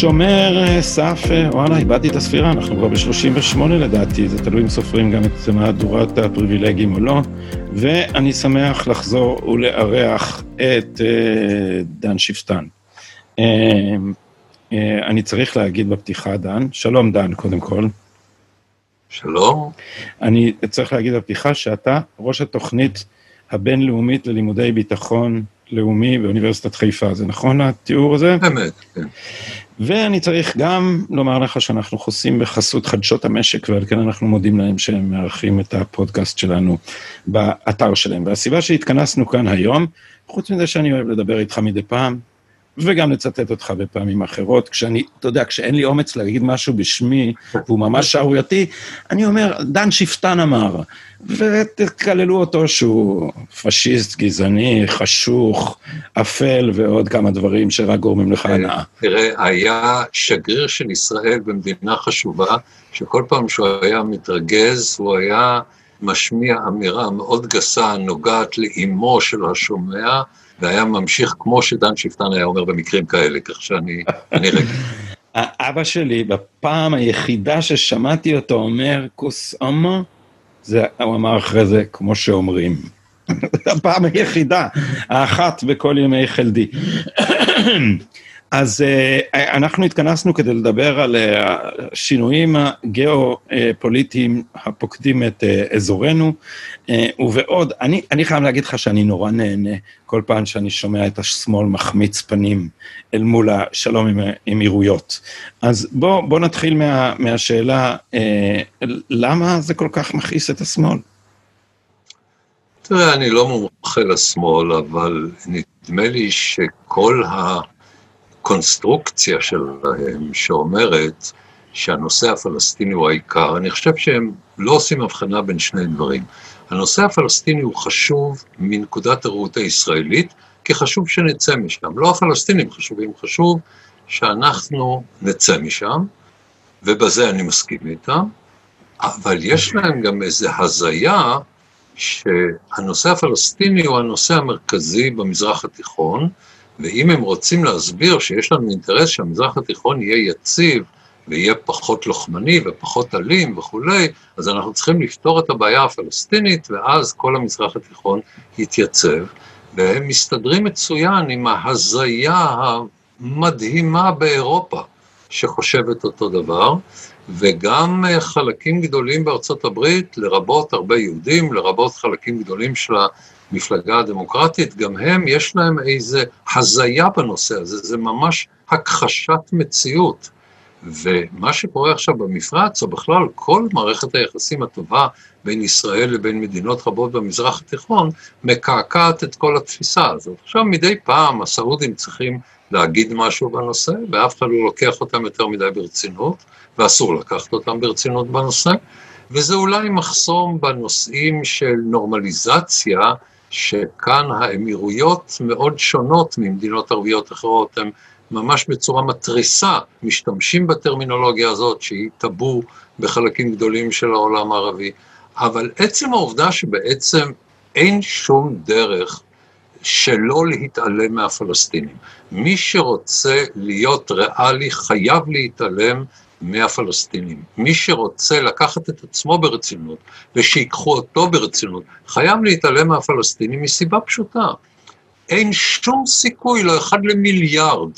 שומר אה, סף, אה, וואלה, איבדתי את הספירה, אנחנו כבר ב-38 לדעתי, זה תלוי אם סופרים גם את מהדורת הפריבילגים או לא, ואני שמח לחזור ולארח את uh, דן שפטן. Uh, אני צריך להגיד בפתיחה, דן, שלום דן, קודם כל. שלום. אני צריך להגיד בפתיחה שאתה ראש התוכנית הבינלאומית ללימודי ביטחון לאומי באוניברסיטת חיפה, זה נכון התיאור הזה? אמת, כן. ואני צריך גם לומר לך שאנחנו חוסים בחסות חדשות המשק, ועל כן אנחנו מודים להם שהם מארחים את הפודקאסט שלנו באתר שלהם. והסיבה שהתכנסנו כאן היום, חוץ מזה שאני אוהב לדבר איתך מדי פעם, וגם לצטט אותך בפעמים אחרות. כשאני, אתה יודע, כשאין לי אומץ להגיד משהו בשמי, והוא ממש שערורייתי, אני אומר, דן שפטן אמר, ותקללו אותו שהוא פשיסט, גזעני, חשוך, אפל ועוד כמה דברים שרק גורמים לך הנאה. תראה, היה שגריר של ישראל במדינה חשובה, שכל פעם שהוא היה מתרגז, הוא היה משמיע אמירה מאוד גסה, נוגעת לאימו של השומע, והיה ממשיך כמו שדן שפטן היה אומר במקרים כאלה, כך שאני רגע. אבא שלי, בפעם היחידה ששמעתי אותו אומר כוס אמו, זה, הוא אמר אחרי זה, כמו שאומרים. הפעם היחידה, האחת בכל ימי חלדי. אז uh, אנחנו התכנסנו כדי לדבר על uh, השינויים הגיאו-פוליטיים הפוקדים את uh, אזורנו, ובעוד, אני, אני חייב להגיד לך שאני נורא נהנה כל פעם שאני שומע את השמאל מחמיץ פנים אל מול השלום עם האמירויות. אז בוא, בוא נתחיל מה, מהשאלה, למה זה כל כך מכעיס את השמאל? תראה, אני לא מומחה לשמאל, אבל נדמה לי שכל ה... הקונסטרוקציה שלהם שאומרת שהנושא הפלסטיני הוא העיקר, אני חושב שהם לא עושים הבחנה בין שני דברים. הנושא הפלסטיני הוא חשוב מנקודת הראות הישראלית, כי חשוב שנצא משם. לא הפלסטינים חשובים, חשוב שאנחנו נצא משם, ובזה אני מסכים איתם, אבל יש להם גם איזו הזיה שהנושא הפלסטיני הוא הנושא המרכזי במזרח התיכון, ואם הם רוצים להסביר שיש לנו אינטרס שהמזרח התיכון יהיה יציב ויהיה פחות לוחמני ופחות אלים וכולי, אז אנחנו צריכים לפתור את הבעיה הפלסטינית, ואז כל המזרח התיכון יתייצב. והם מסתדרים מצוין עם ההזיה המדהימה באירופה, שחושבת אותו דבר, וגם חלקים גדולים בארצות הברית, לרבות הרבה יהודים, לרבות חלקים גדולים של המפלגה הדמוקרטית, גם הם, יש להם איזה הזיה בנושא הזה, זה ממש הכחשת מציאות. ומה שקורה עכשיו במפרץ, או בכלל כל מערכת היחסים הטובה בין ישראל לבין מדינות רבות במזרח התיכון, מקעקעת את כל התפיסה הזאת. עכשיו, מדי פעם הסעודים צריכים להגיד משהו בנושא, ואף אחד לא לוקח אותם יותר מדי ברצינות, ואסור לקחת אותם ברצינות בנושא, וזה אולי מחסום בנושאים של נורמליזציה, שכאן האמירויות מאוד שונות ממדינות ערביות אחרות, הן ממש בצורה מתריסה משתמשים בטרמינולוגיה הזאת, שהיא טאבו בחלקים גדולים של העולם הערבי, אבל עצם העובדה שבעצם אין שום דרך שלא להתעלם מהפלסטינים. מי שרוצה להיות ריאלי חייב להתעלם מהפלסטינים. מי שרוצה לקחת את עצמו ברצינות ושיקחו אותו ברצינות, חייב להתעלם מהפלסטינים מסיבה פשוטה. אין שום סיכוי, לא אחד למיליארד,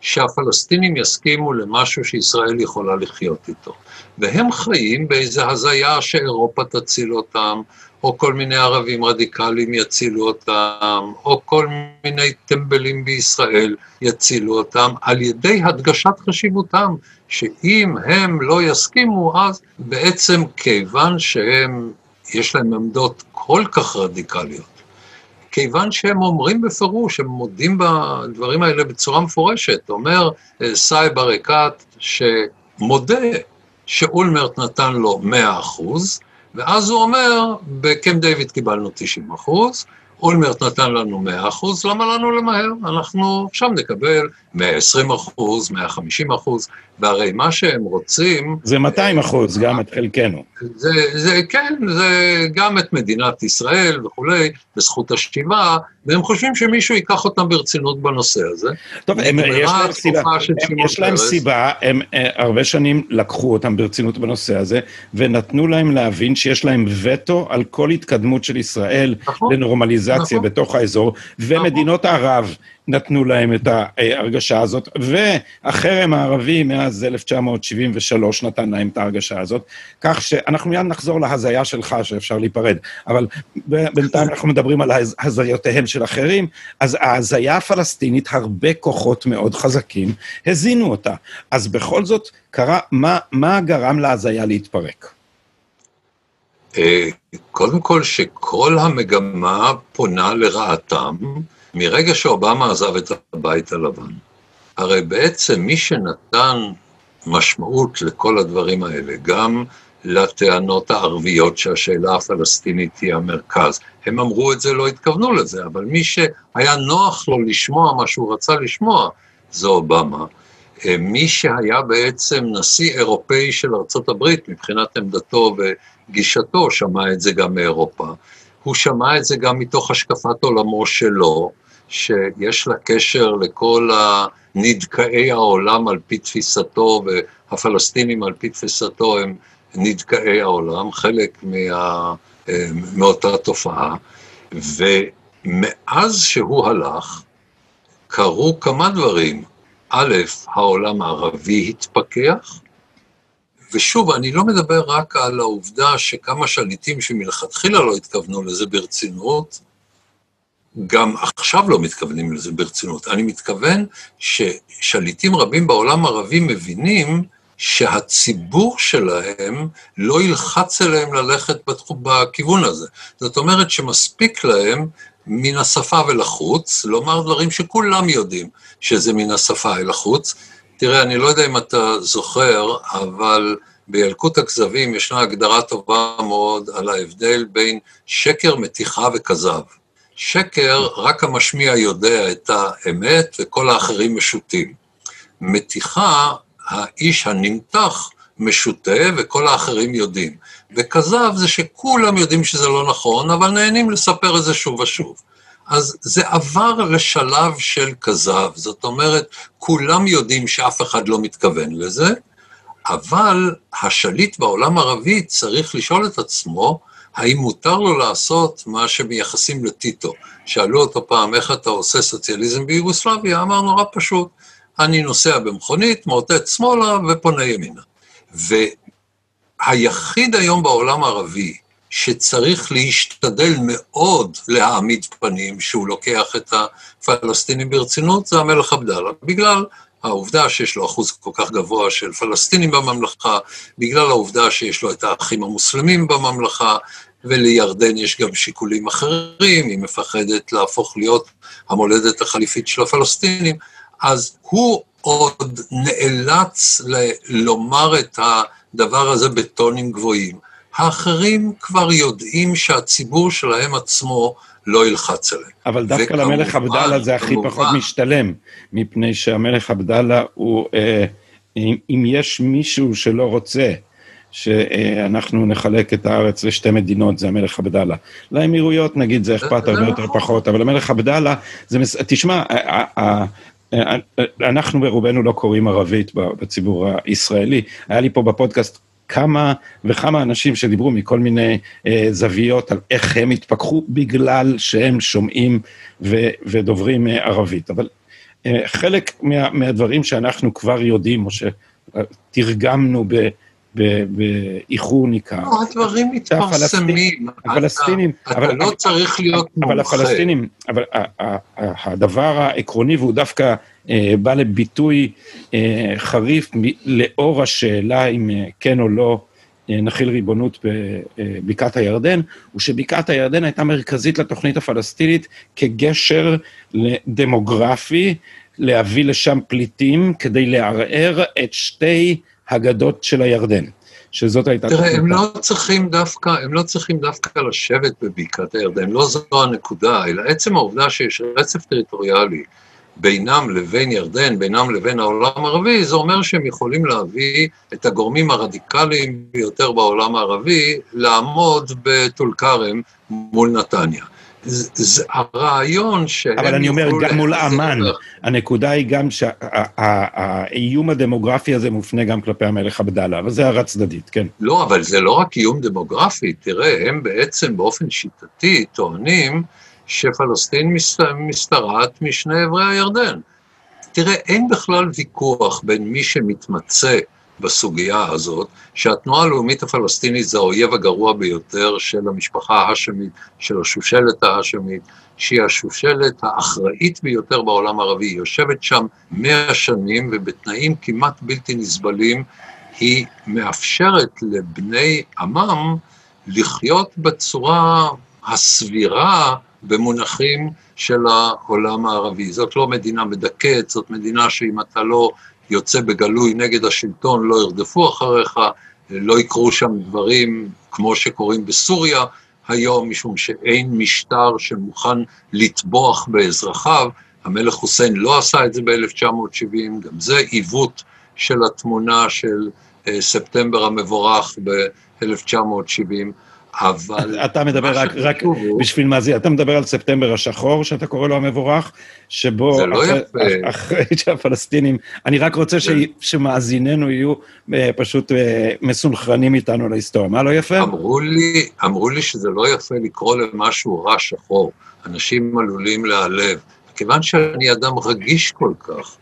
שהפלסטינים יסכימו למשהו שישראל יכולה לחיות איתו. והם חיים באיזו הזיה שאירופה תציל אותם, או כל מיני ערבים רדיקליים יצילו אותם, או כל מיני טמבלים בישראל יצילו אותם, על ידי הדגשת חשיבותם, שאם הם לא יסכימו, אז בעצם כיוון שהם, יש להם עמדות כל כך רדיקליות, כיוון שהם אומרים בפירוש, הם מודים בדברים האלה בצורה מפורשת, אומר אה, סאי ברקת שמודה שאולמרט נתן לו 100 אחוז, ואז הוא אומר, בקמפ דיוויד קיבלנו 90 אחוז, אולמרט נתן לנו 100 אחוז, למה לנו למהר? אנחנו עכשיו נקבל 120 אחוז, 150 אחוז, והרי מה שהם רוצים... זה 200 אחוז, גם את חלקנו. זה, זה, כן, זה גם את מדינת ישראל וכולי, בזכות השיבה, והם חושבים שמישהו ייקח אותם ברצינות בנושא הזה. טוב, הם, יש להם סיבה, הם, יש להם סיבה, הם uh, הרבה שנים לקחו אותם ברצינות בנושא הזה, ונתנו להם להבין שיש להם וטו על כל התקדמות של ישראל נכון, לנורמליזציה נכון, בתוך האזור, ומדינות נכון. ערב נתנו להם את ההרגשה הזאת, והחרם הערבי מאז 1973 נתן להם את ההרגשה הזאת, כך שאנחנו מיד נחזור להזיה שלך שאפשר להיפרד, אבל בינתיים אנחנו מדברים על הזיותיהם של אחרים, אז ההזיה הפלסטינית, הרבה כוחות מאוד חזקים הזינו אותה. אז בכל זאת, קרה, מה, מה גרם להזיה להתפרק? קודם כל, שכל המגמה פונה לרעתם, מרגע שאובמה עזב את הבית הלבן, הרי בעצם מי שנתן משמעות לכל הדברים האלה, גם לטענות הערביות שהשאלה הפלסטינית היא המרכז. הם אמרו את זה, לא התכוונו לזה, אבל מי שהיה נוח לו לשמוע מה שהוא רצה לשמוע, זה אובמה. מי שהיה בעצם נשיא אירופאי של ארצות הברית מבחינת עמדתו וגישתו, שמע את זה גם מאירופה. הוא שמע את זה גם מתוך השקפת עולמו שלו, שיש לה קשר לכל נדכאי העולם על פי תפיסתו, והפלסטינים על פי תפיסתו הם נדכאי העולם, חלק מה, מאותה תופעה. ומאז שהוא הלך, קרו כמה דברים. א', העולם הערבי התפכח, ושוב, אני לא מדבר רק על העובדה שכמה שליטים שמלכתחילה לא התכוונו לזה ברצינות, גם עכשיו לא מתכוונים לזה ברצינות. אני מתכוון ששליטים רבים בעולם הערבי מבינים שהציבור שלהם לא ילחץ אליהם ללכת בכיוון הזה. זאת אומרת שמספיק להם מן השפה ולחוץ, לומר דברים שכולם יודעים שזה מן השפה אל החוץ. תראה, אני לא יודע אם אתה זוכר, אבל בילקוט הכזבים ישנה הגדרה טובה מאוד על ההבדל בין שקר, מתיחה וכזב. שקר, רק המשמיע יודע את האמת וכל האחרים משוטים. מתיחה, האיש הנמתח משוטה וכל האחרים יודעים. וכזב זה שכולם יודעים שזה לא נכון, אבל נהנים לספר את זה שוב ושוב. אז זה עבר לשלב של כזב, זאת אומרת, כולם יודעים שאף אחד לא מתכוון לזה, אבל השליט בעולם הערבי צריך לשאול את עצמו, האם מותר לו לעשות מה שמייחסים לטיטו? שאלו אותו פעם, איך אתה עושה סוציאליזם ביוגוסלביה? אמר נורא פשוט, אני נוסע במכונית, מאותת שמאלה ופונה ימינה. והיחיד היום בעולם הערבי שצריך להשתדל מאוד להעמיד פנים שהוא לוקח את הפלסטינים ברצינות, זה המלך עבדאללה, בגלל העובדה שיש לו אחוז כל כך גבוה של פלסטינים בממלכה, בגלל העובדה שיש לו את האחים המוסלמים בממלכה, ולירדן יש גם שיקולים אחרים, היא מפחדת להפוך להיות המולדת החליפית של הפלסטינים, אז הוא עוד נאלץ ל- לומר את הדבר הזה בטונים גבוהים. האחרים כבר יודעים שהציבור שלהם עצמו לא ילחץ עליהם. אבל דווקא למלך עבדאללה זה הכי כמובן, פחות משתלם, מפני שהמלך עבדאללה הוא, אה, אם, אם יש מישהו שלא רוצה שאנחנו נחלק את הארץ לשתי מדינות, זה המלך עבדאללה. לאמירויות נגיד זה אכפת הרבה יותר נכון. פחות, אבל המלך עבדאללה, זה. תשמע, אנחנו ברובנו לא קוראים ערבית בציבור הישראלי. היה לי פה בפודקאסט כמה וכמה אנשים שדיברו מכל מיני אה, זוויות על איך הם התפכחו בגלל שהם שומעים ו, ודוברים אה, ערבית. אבל אה, חלק מה, מהדברים שאנחנו כבר יודעים, או שתרגמנו ב... באיחור ניכר. לא, הדברים מתפרסמים. הפלסטינים, אתה לא צריך להיות מומחה. אבל הפלסטינים, אבל הדבר העקרוני, והוא דווקא אה, בא לביטוי אה, חריף לאור השאלה אם אה, כן או לא נחיל ריבונות בבקעת הירדן, הוא שבקעת הירדן הייתה מרכזית לתוכנית הפלסטינית כגשר דמוגרפי, להביא לשם פליטים כדי לערער את שתי הגדות של הירדן. שזאת הייתה... תראה, הם לא צריכים דווקא, הם לא צריכים דווקא לשבת בבקעת הירדן, לא זו הנקודה, אלא עצם העובדה שיש רצף טריטוריאלי בינם לבין ירדן, בינם לבין העולם הערבי, זה אומר שהם יכולים להביא את הגורמים הרדיקליים ביותר בעולם הערבי לעמוד בטול כרם מול נתניה. הרעיון שהם אבל אני אומר, גם מול אמ"ן, הנקודה היא גם שהאיום הדמוגרפי הזה מופנה גם כלפי המלך עבדאללה, אבל זה הערה צדדית, כן. לא, אבל זה לא רק איום דמוגרפי, תראה, הם בעצם באופן שיטתי טוענים שפלסטין משתרעת משני אברי הירדן. תראה, אין בכלל ויכוח בין מי שמתמצא בסוגיה הזאת, שהתנועה הלאומית הפלסטינית זה האויב הגרוע ביותר של המשפחה ההאשמית, של השושלת ההאשמית, שהיא השושלת האחראית ביותר בעולם הערבי. היא יושבת שם מאה שנים ובתנאים כמעט בלתי נסבלים, היא מאפשרת לבני עמם לחיות בצורה הסבירה במונחים של העולם הערבי. זאת לא מדינה מדכאת, זאת מדינה שאם אתה לא יוצא בגלוי נגד השלטון, לא ירדפו אחריך, לא יקרו שם דברים כמו שקורים בסוריה היום, משום שאין משטר שמוכן לטבוח באזרחיו. המלך חוסיין לא עשה את זה ב-1970, גם זה עיוות של התמונה של אה, ספטמבר המבורך ב-1970. אבל... אתה מדבר רק, רק בשביל מה זה, אתה מדבר על ספטמבר השחור, שאתה קורא לו המבורך, שבו... זה לא אחרי, יפה. אחרי שהפלסטינים... אני רק רוצה ש... שמאזיננו יהיו אה, פשוט אה, מסונכרנים איתנו להיסטוריה. מה לא יפה? אמרו לי, אמרו לי שזה לא יפה לקרוא למשהו רע שחור. אנשים עלולים להיעלב. כיוון שאני אדם רגיש כל כך,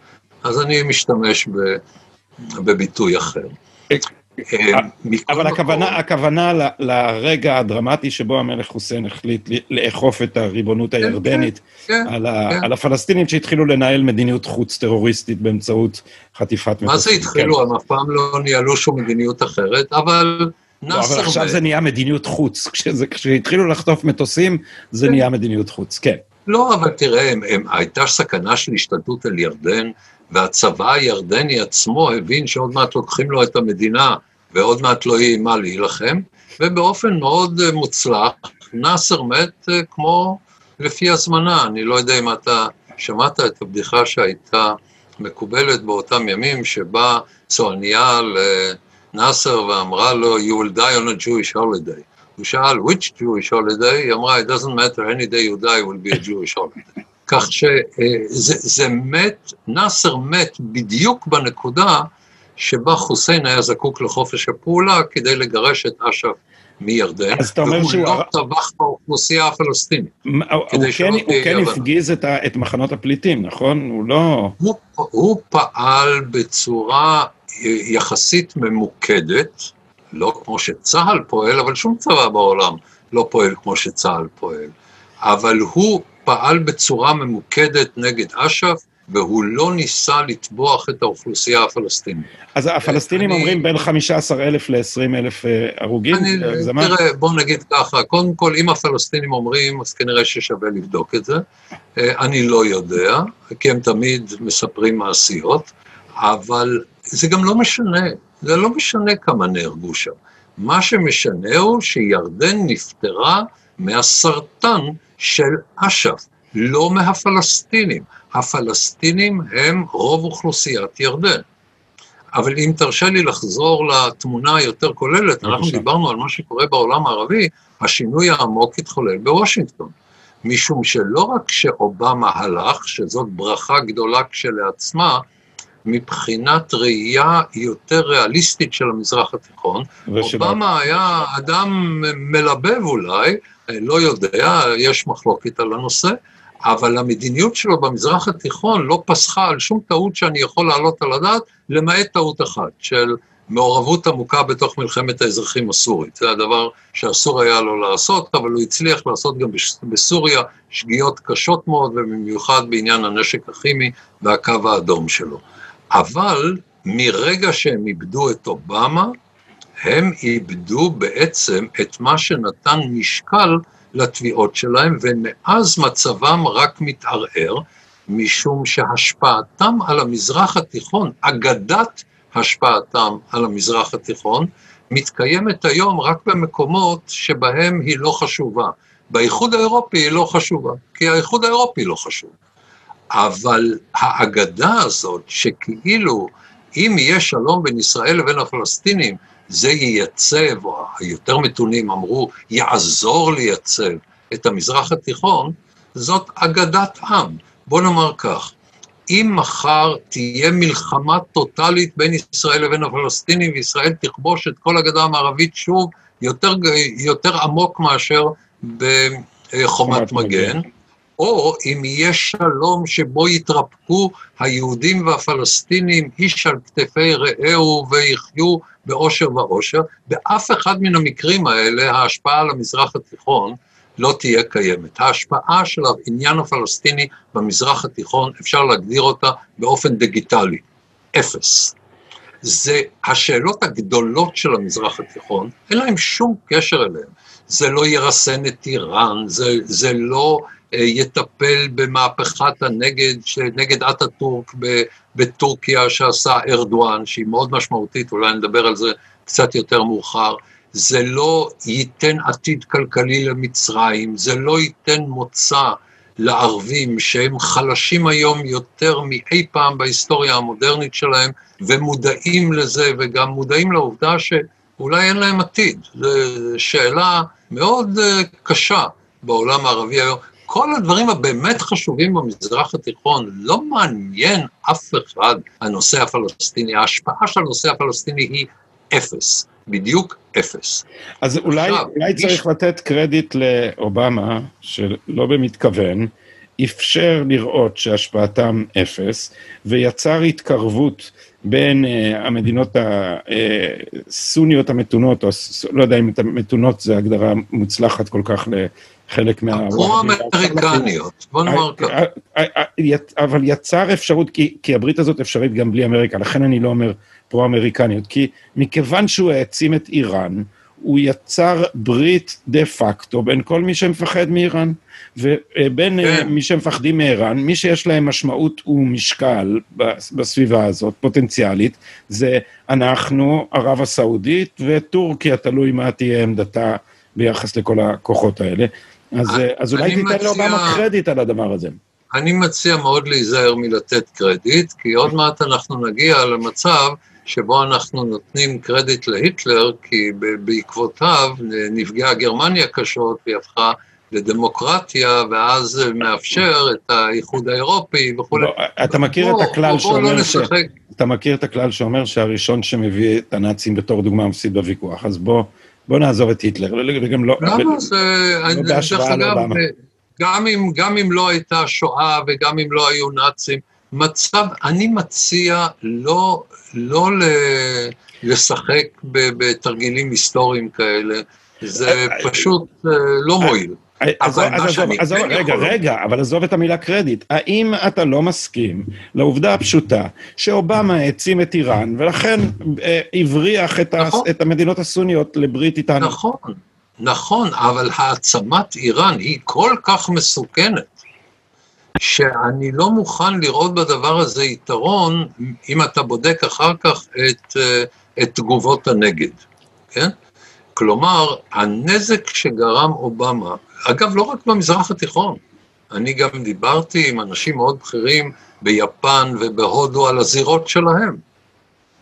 אז אני משתמש ב, בביטוי אחר. אה, אבל הכוונה, הכוונה לרגע הדרמטי שבו המלך חוסיין החליט לאכוף את הריבונות כן, הירדנית כן, על, כן. על הפלסטינים שהתחילו לנהל מדיניות חוץ טרוריסטית באמצעות חטיפת מטוסים. מה זה התחילו? הם אף פעם לא ניהלו שום מדיניות אחרת, אבל... לא, אבל עכשיו זה נהיה מדיניות חוץ. כשהתחילו לחטוף מטוסים, זה נהיה מדיניות חוץ, כן. לא, אבל תראה, הם, הם, הייתה סכנה של השתלטות על ירדן, והצבא הירדני עצמו הבין שעוד מעט לוקחים לו את המדינה, ועוד מעט לא יהיה מה להילחם, ובאופן מאוד אה, מוצלח, נאסר מת אה, כמו לפי הזמנה. אני לא יודע אם אתה שמעת את הבדיחה שהייתה מקובלת באותם ימים, שבה צועניה לנאסר ואמרה לו, you will die on a Jewish holiday. הוא שאל, which Jewish holiday? היא אמרה, it doesn't matter, any day you die will be a Jewish holiday. כך שזה מת, נאסר מת בדיוק בנקודה שבה חוסיין היה זקוק לחופש הפעולה כדי לגרש את אש"ף מירדן, אז אתה אומר שהוא... והוא לא טבח באוכלוסייה הפלסטינית. הוא כן, הוא כן הפגיז את, ה, את מחנות הפליטים, נכון? הוא לא... הוא, הוא פעל בצורה יחסית ממוקדת, לא כמו שצה"ל פועל, אבל שום צבא בעולם לא פועל כמו שצה"ל פועל. אבל הוא פעל בצורה ממוקדת נגד אש"ף, והוא לא ניסה לטבוח את האוכלוסייה הפלסטינית. אז הפלסטינים אני, אומרים בין 15,000 ל-20,000 אה, הרוגים? אני, תראה, בוא נגיד ככה, קודם כל, אם הפלסטינים אומרים, אז כנראה ששווה לבדוק את זה. אה, אני לא יודע, כי הם תמיד מספרים מעשיות, אבל זה גם לא משנה, זה לא משנה כמה נהרגו שם. מה שמשנה הוא שירדן נפטרה מהסרטן של אש"ף, לא מהפלסטינים. הפלסטינים הם רוב אוכלוסיית ירדן. אבל אם תרשה לי לחזור לתמונה היותר כוללת, אנחנו דיברנו על מה שקורה בעולם הערבי, השינוי העמוק התחולל בוושינגטון. משום שלא רק שאובמה הלך, שזאת ברכה גדולה כשלעצמה, מבחינת ראייה יותר ריאליסטית של המזרח התיכון, אובמה היה אדם מלבב אולי, לא יודע, יש מחלוקת על הנושא, אבל המדיניות שלו במזרח התיכון לא פסחה על שום טעות שאני יכול להעלות על הדעת, למעט טעות אחת, של מעורבות עמוקה בתוך מלחמת האזרחים הסורית. זה הדבר שאסור היה לו לעשות, אבל הוא הצליח לעשות גם בסוריה שגיאות קשות מאוד, ובמיוחד בעניין הנשק הכימי והקו האדום שלו. אבל מרגע שהם איבדו את אובמה, הם איבדו בעצם את מה שנתן משקל לתביעות שלהם, ומאז מצבם רק מתערער, משום שהשפעתם על המזרח התיכון, אגדת השפעתם על המזרח התיכון, מתקיימת היום רק במקומות שבהם היא לא חשובה. באיחוד האירופי היא לא חשובה, כי האיחוד האירופי לא חשוב. אבל האגדה הזאת, שכאילו אם יהיה שלום בין ישראל לבין הפלסטינים, זה ייצב, או היותר מתונים אמרו, יעזור לייצב את המזרח התיכון, זאת אגדת עם. בוא נאמר כך, אם מחר תהיה מלחמה טוטאלית בין ישראל לבין הפלסטינים, וישראל תכבוש את כל הגדה המערבית שוב יותר, יותר עמוק מאשר בחומת מגן, או אם יהיה שלום שבו יתרפקו היהודים והפלסטינים איש על כתפי רעהו ויחיו באושר ואושר, באף אחד מן המקרים האלה ההשפעה על המזרח התיכון לא תהיה קיימת. ההשפעה של העניין הפלסטיני במזרח התיכון, אפשר להגדיר אותה באופן דיגיטלי, אפס. זה השאלות הגדולות של המזרח התיכון, אין להם שום קשר אליהם. זה לא ירסן את איראן, זה, זה לא יטפל במהפכת הנגד, נגד אטאטורק בטורקיה שעשה ארדואן, שהיא מאוד משמעותית, אולי נדבר על זה קצת יותר מאוחר. זה לא ייתן עתיד כלכלי למצרים, זה לא ייתן מוצא לערבים שהם חלשים היום יותר מאי פעם בהיסטוריה המודרנית שלהם, ומודעים לזה וגם מודעים לעובדה שאולי אין להם עתיד. זו שאלה מאוד אה, קשה בעולם הערבי היום. כל הדברים הבאמת חשובים במזרח התיכון, לא מעניין אף אחד הנושא הפלסטיני. ההשפעה של הנושא הפלסטיני היא אפס. בדיוק אפס. אז אולי, עכשיו, אולי צריך ש... לתת קרדיט לאובמה, שלא במתכוון, אפשר לראות שהשפעתם אפס, ויצר התקרבות בין uh, המדינות הסוניות אה, המתונות, או לא יודע אם מתונות זה הגדרה מוצלחת כל כך לחלק מה... הפרו-אמריקניות, בוא נאמר ככה. אבל יצר אפשרות, כי, כי הברית הזאת אפשרית גם בלי אמריקה, לכן אני לא אומר פרו-אמריקניות, כי מכיוון שהוא העצים את איראן, הוא יצר ברית דה פקטו בין כל מי שמפחד מאיראן, ובין אה, כן. מי שמפחדים מאיראן, מי שיש להם משמעות ומשקל בסביבה הזאת, פוטנציאלית, זה אנחנו, ערב הסעודית וטורקיה, תלוי מה תהיה עמדתה ביחס לכל הכוחות האלה. אז, אה, אז אולי תיתן לאובמה קרדיט על הדבר הזה. אני מציע מאוד להיזהר מלתת קרדיט, כי עוד מעט אנחנו נגיע למצב שבו אנחנו נותנים קרדיט להיטלר, כי בעקבותיו נפגעה גרמניה קשות והיא הפכה לדמוקרטיה, ואז מאפשר את האיחוד האירופי וכולי. אתה מכיר את הכלל לא שאומר ש... אתה מכיר את הכלל שאומר שהראשון שמביא את הנאצים בתור דוגמה מפסיד בוויכוח, אז בוא, בוא נעזוב את היטלר, וגם לא... למה זה... לא בהשוואה לאובמה. גם אם, גם אם לא הייתה שואה וגם אם לא היו נאצים, מצב, אני מציע לא, לא לשחק בתרגילים היסטוריים כאלה, זה אה, אה, פשוט אה, לא מועיל. מה שאני כן. רגע, רגע, אבל עזוב את המילה קרדיט. האם אתה לא מסכים לעובדה הפשוטה שאובמה העצים את איראן, ולכן הבריח נכון. את המדינות הסוניות לברית איתנו? נכון, נכון, אבל העצמת איראן היא כל כך מסוכנת, שאני לא מוכן לראות בדבר הזה יתרון, אם אתה בודק אחר כך את, אה, את תגובות הנגד, כן? כלומר, הנזק שגרם אובמה, אגב, לא רק במזרח התיכון, אני גם דיברתי עם אנשים מאוד בכירים ביפן ובהודו על הזירות שלהם.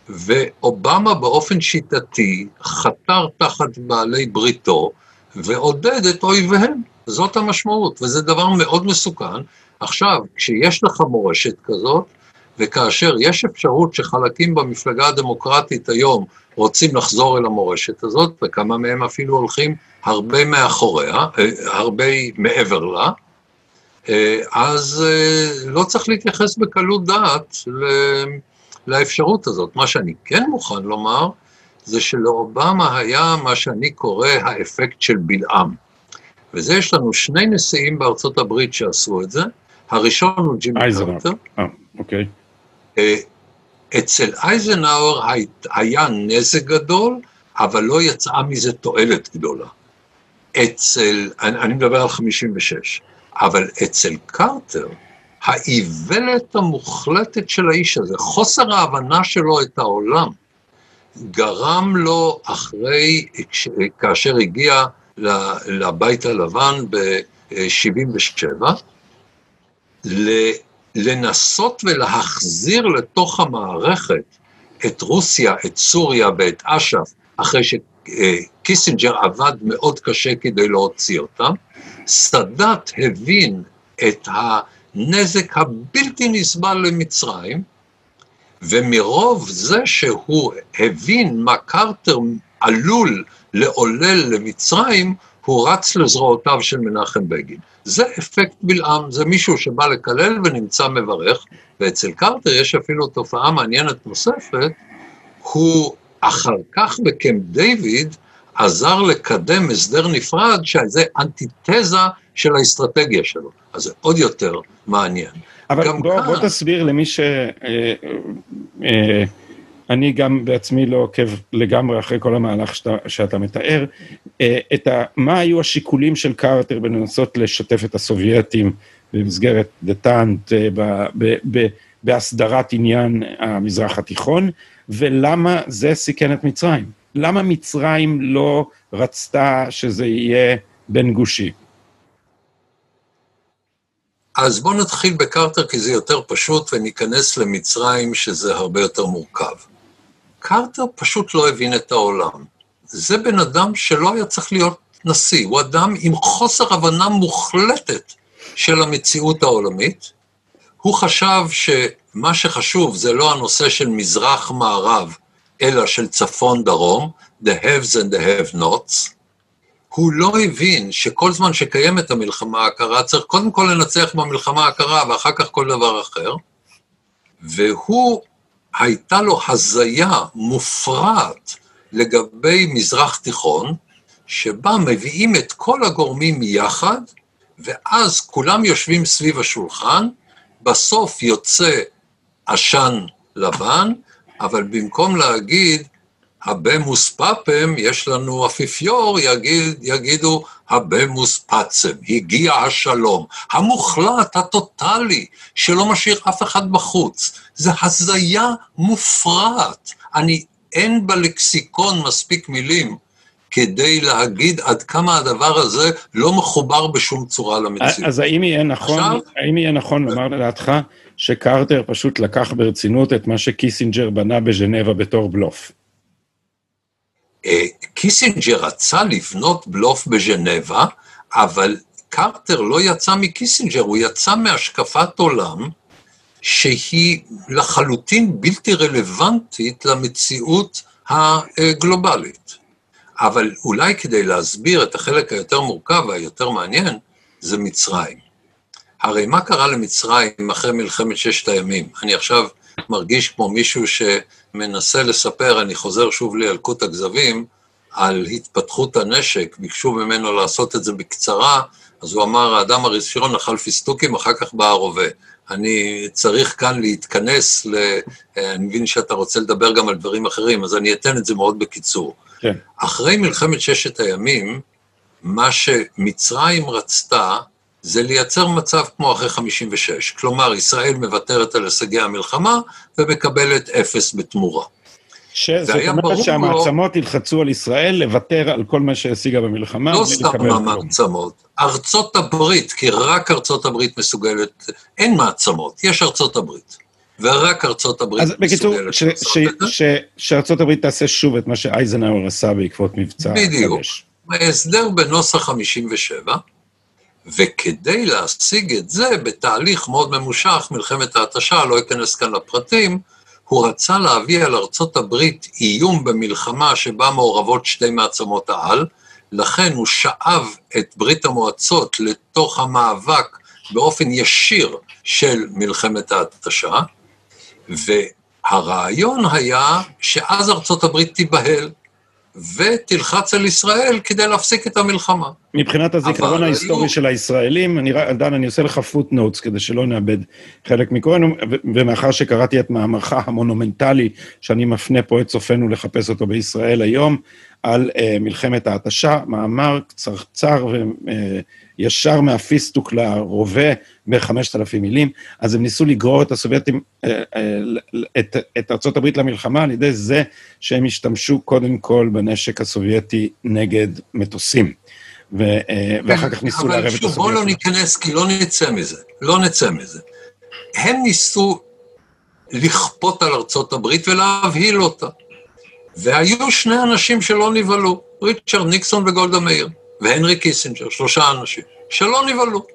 ואובמה באופן שיטתי חתר תחת בעלי בריתו ועודד את אויביהם. זאת המשמעות, וזה דבר מאוד מסוכן, עכשיו, כשיש לך מורשת כזאת, וכאשר יש אפשרות שחלקים במפלגה הדמוקרטית היום רוצים לחזור אל המורשת הזאת, וכמה מהם אפילו הולכים הרבה מאחוריה, אה, הרבה מעבר לה, אה, אז אה, לא צריך להתייחס בקלות דעת לאפשרות הזאת. מה שאני כן מוכן לומר, זה שלאובמה היה מה שאני קורא האפקט של בלעם. וזה יש לנו שני נשיאים בארצות הברית שעשו את זה, הראשון הוא ג'ימי קרטר. אה, אוקיי. אה, אצל אייזנהאואר היה נזק גדול, אבל לא יצאה מזה תועלת גדולה. אצל, אני, אני מדבר על 56, אבל אצל קרטר האיוולת המוחלטת של האיש הזה, חוסר ההבנה שלו את העולם, גרם לו אחרי, כאשר הגיע לבית הלבן ב-77, לנסות ולהחזיר לתוך המערכת את רוסיה, את סוריה ואת אש"ף, אחרי שקיסינג'ר עבד מאוד קשה כדי להוציא אותם. סאדאת הבין את הנזק הבלתי נסבל למצרים, ומרוב זה שהוא הבין מה קרטר עלול לעולל למצרים, הוא רץ לזרועותיו של מנחם בגין. זה אפקט בלעם, זה מישהו שבא לקלל ונמצא מברך, ואצל קרטר יש אפילו תופעה מעניינת נוספת, הוא אחר כך בקמפ דיוויד עזר לקדם הסדר נפרד שזה אנטיתזה של האסטרטגיה שלו, אז זה עוד יותר מעניין. אבל בוא, כאן... בוא תסביר למי ש... אה, אה, אני גם בעצמי לא עוקב לגמרי אחרי כל המהלך שאתה, שאתה מתאר, אה, את ה, מה היו השיקולים של קרטר בלנסות לשתף את הסובייטים במסגרת דטאנט בהסדרת עניין המזרח התיכון, ולמה זה סיכן את מצרים? למה מצרים לא רצתה שזה יהיה בין גושי? אז בואו נתחיל בקרטר כי זה יותר פשוט וניכנס למצרים שזה הרבה יותר מורכב. קרטר פשוט לא הבין את העולם. זה בן אדם שלא היה צריך להיות נשיא, הוא אדם עם חוסר הבנה מוחלטת של המציאות העולמית. הוא חשב שמה שחשוב זה לא הנושא של מזרח-מערב, אלא של צפון-דרום, the haves and the have nots. הוא לא הבין שכל זמן שקיימת המלחמה הקרה, צריך קודם כל לנצח במלחמה הקרה ואחר כך כל דבר אחר. והוא הייתה לו הזיה מופרעת לגבי מזרח תיכון, שבה מביאים את כל הגורמים יחד, ואז כולם יושבים סביב השולחן, בסוף יוצא עשן לבן, אבל במקום להגיד הבמוס פאפם, יש לנו אפיפיור, יגיד, יגידו הבמוס פאצם, הגיע השלום, המוחלט, הטוטלי, שלא משאיר אף אחד בחוץ. זה הזיה מופרעת. אני, אין בלקסיקון מספיק מילים כדי להגיד עד כמה הדבר הזה לא מחובר בשום צורה למציאות. אז האם יהיה נכון, עכשיו, האם יהיה נכון לומר לדעתך שקרטר פשוט לקח ברצינות את מה שקיסינג'ר בנה בז'נבה בתור בלוף? אה, קיסינג'ר רצה לבנות בלוף בז'נבה, אבל קרטר לא יצא מקיסינג'ר, הוא יצא מהשקפת עולם שהיא לחלוטין בלתי רלוונטית למציאות הגלובלית. אבל אולי כדי להסביר את החלק היותר מורכב והיותר מעניין, זה מצרים. הרי מה קרה למצרים אחרי מלחמת ששת הימים? אני עכשיו מרגיש כמו מישהו שמנסה לספר, אני חוזר שוב לילקוט הכזבים, על התפתחות הנשק, ביקשו ממנו לעשות את זה בקצרה, אז הוא אמר, האדם הראשון אכל פיסטוקים, אחר כך בא הרובה. אני צריך כאן להתכנס, ל... אני מבין שאתה רוצה לדבר גם על דברים אחרים, אז אני אתן את זה מאוד בקיצור. כן. אחרי מלחמת ששת הימים, מה שמצרים רצתה זה לייצר מצב כמו אחרי 56. כלומר, ישראל מוותרת על הישגי המלחמה ומקבלת אפס בתמורה. זאת אומרת שהמעצמות ילחצו על ישראל לוותר על כל מה שהשיגה במלחמה. לא סתם המעצמות, ארצות הברית, כי רק ארצות הברית מסוגלת, אין מעצמות, יש ארצות הברית. ורק ארצות הברית מסוגלת לעשות את זה. שארצות הברית תעשה שוב את מה שאייזנהאואר עשה בעקבות מבצע בדיוק. הסדר בנוסח 57, וכדי להשיג את זה, בתהליך מאוד ממושך, מלחמת ההתשה, לא אכנס כאן לפרטים, הוא רצה להביא על ארצות הברית איום במלחמה שבה מעורבות שתי מעצמות העל, לכן הוא שאב את ברית המועצות לתוך המאבק באופן ישיר של מלחמת ההתשה, והרעיון היה שאז ארצות הברית תיבהל ותלחץ על ישראל כדי להפסיק את המלחמה. מבחינת הזיכרון ההיסטורי היו... של הישראלים, אני, דן, אני עושה לך פוט נוטס כדי שלא נאבד חלק מקוראנו, ומאחר שקראתי את מאמרך המונומנטלי, שאני מפנה פה את צופינו לחפש אותו בישראל היום, על uh, מלחמת ההתשה, מאמר קצרצר וישר uh, מהפיסטוק לרובה ב-5,000 מילים, אז הם ניסו לגרור את הסובייטים, uh, uh, את, את ארה"ב למלחמה על ידי זה שהם השתמשו קודם כל בנשק הסובייטי נגד מטוסים. ו, uh, ואחר כך ניסו לערב את הסובייטים. אבל שוב, בואו לא ניכנס, כי לא נצא מזה, לא נצא מזה. הם ניסו לכפות על ארצות הברית ולהבהיל אותה. והיו שני אנשים שלא נבהלו, ריצ'רד ניקסון וגולדה מאיר, והנרי קיסינג'ר, שלושה אנשים, שלא נבהלו.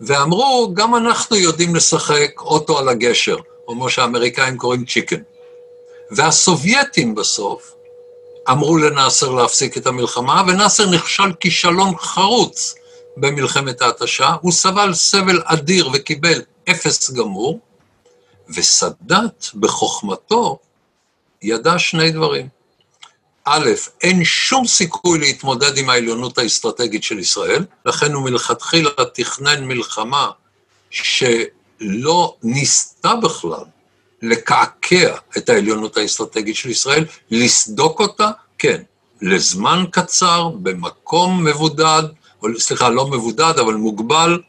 ואמרו, גם אנחנו יודעים לשחק אוטו על הגשר, או כמו שהאמריקאים קוראים chicken. והסובייטים בסוף אמרו לנאסר להפסיק את המלחמה, ונאסר נכשל כישלון חרוץ במלחמת ההתשה, הוא סבל סבל אדיר וקיבל אפס גמור, וסאדאת בחוכמתו ידע שני דברים. א', אין שום סיכוי להתמודד עם העליונות האסטרטגית של ישראל, לכן הוא מלכתחילה תכנן מלחמה שלא ניסתה בכלל לקעקע את העליונות האסטרטגית של ישראל, לסדוק אותה, כן, לזמן קצר, במקום מבודד, או סליחה, לא מבודד, אבל מוגבל,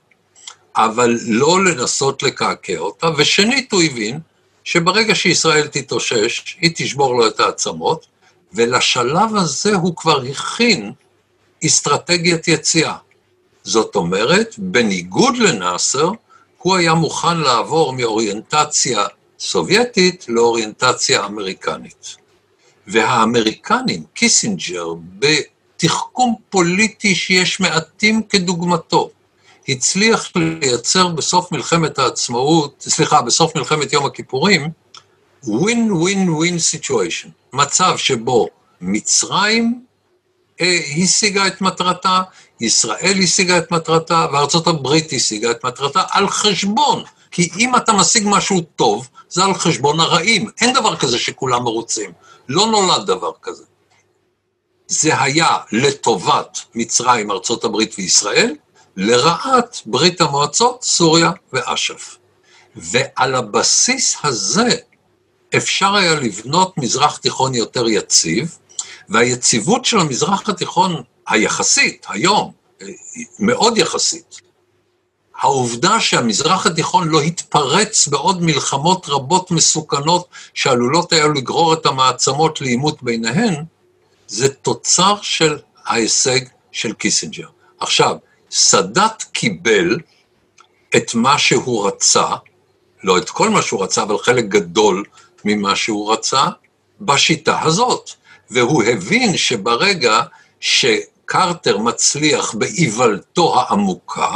אבל לא לנסות לקעקע אותה, ושנית, הוא הבין שברגע שישראל תתאושש, היא תשבור לו את העצמות, ולשלב הזה הוא כבר הכין אסטרטגיית יציאה. זאת אומרת, בניגוד לנאסר, הוא היה מוכן לעבור מאוריינטציה סובייטית לאוריינטציה אמריקנית. והאמריקנים, קיסינג'ר, בתחכום פוליטי שיש מעטים כדוגמתו, הצליח לייצר בסוף מלחמת העצמאות, סליחה, בסוף מלחמת יום הכיפורים, win-win-win situation, מצב שבו מצרים אה, השיגה את מטרתה, ישראל השיגה את מטרתה, וארצות הברית השיגה את מטרתה על חשבון. כי אם אתה משיג משהו טוב, זה על חשבון הרעים. אין דבר כזה שכולם מרוצים. לא נולד דבר כזה. זה היה לטובת מצרים, ארצות הברית וישראל, לרעת ברית המועצות, סוריה ואש"ף. ועל הבסיס הזה אפשר היה לבנות מזרח תיכון יותר יציב, והיציבות של המזרח התיכון היחסית, היום, מאוד יחסית, העובדה שהמזרח התיכון לא התפרץ בעוד מלחמות רבות מסוכנות שעלולות היה לגרור את המעצמות לעימות ביניהן, זה תוצר של ההישג של קיסינג'ר. עכשיו, סאדאת קיבל את מה שהוא רצה, לא את כל מה שהוא רצה, אבל חלק גדול ממה שהוא רצה, בשיטה הזאת. והוא הבין שברגע שקרטר מצליח באיוולתו העמוקה,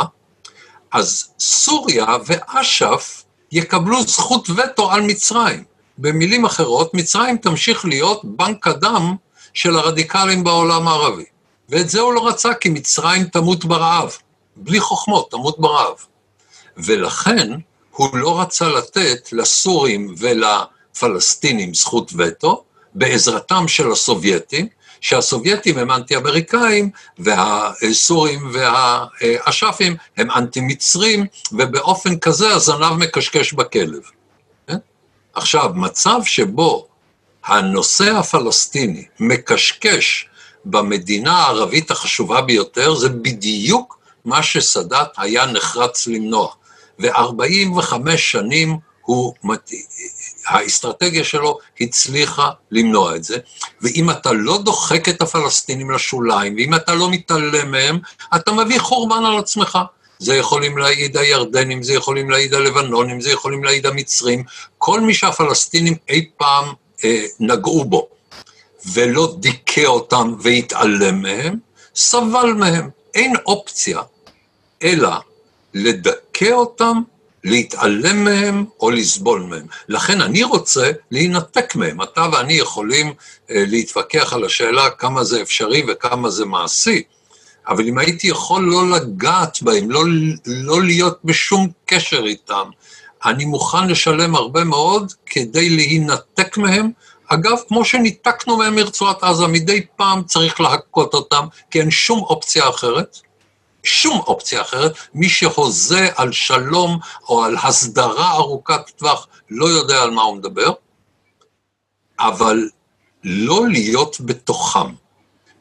אז סוריה ואש"ף יקבלו זכות וטו על מצרים. במילים אחרות, מצרים תמשיך להיות בנק הדם של הרדיקלים בעולם הערבי. ואת זה הוא לא רצה, כי מצרים תמות ברעב. בלי חוכמות, תמות ברעב. ולכן הוא לא רצה לתת לסורים ולפלסטינים זכות וטו, בעזרתם של הסובייטים, שהסובייטים הם אנטי-אמריקאים, והסורים והאש"פים הם אנטי-מצרים, ובאופן כזה הזנב מקשקש בכלב. כן? עכשיו, מצב שבו הנושא הפלסטיני מקשקש במדינה הערבית החשובה ביותר, זה בדיוק מה שסאדאת היה נחרץ למנוע. ו-45 שנים הוא, האסטרטגיה שלו הצליחה למנוע את זה, ואם אתה לא דוחק את הפלסטינים לשוליים, ואם אתה לא מתעלם מהם, אתה מביא חורבן על עצמך. זה יכולים להעיד הירדנים, זה יכולים להעיד הלבנונים, זה יכולים להעיד המצרים, כל מי שהפלסטינים אי פעם אה, נגעו בו, ולא דיכא אותם והתעלם מהם, סבל מהם. אין אופציה אלא לדכא אותם להתעלם מהם או לסבול מהם. לכן אני רוצה להינתק מהם. אתה ואני יכולים אה, להתווכח על השאלה כמה זה אפשרי וכמה זה מעשי, אבל אם הייתי יכול לא לגעת בהם, לא, לא להיות בשום קשר איתם, אני מוכן לשלם הרבה מאוד כדי להינתק מהם, אגב, כמו שניתקנו מהם מרצועת עזה, מדי פעם צריך להכות אותם, כי אין שום אופציה אחרת. שום אופציה אחרת. מי שהוזה על שלום או על הסדרה ארוכת טווח לא יודע על מה הוא מדבר, אבל לא להיות בתוכם.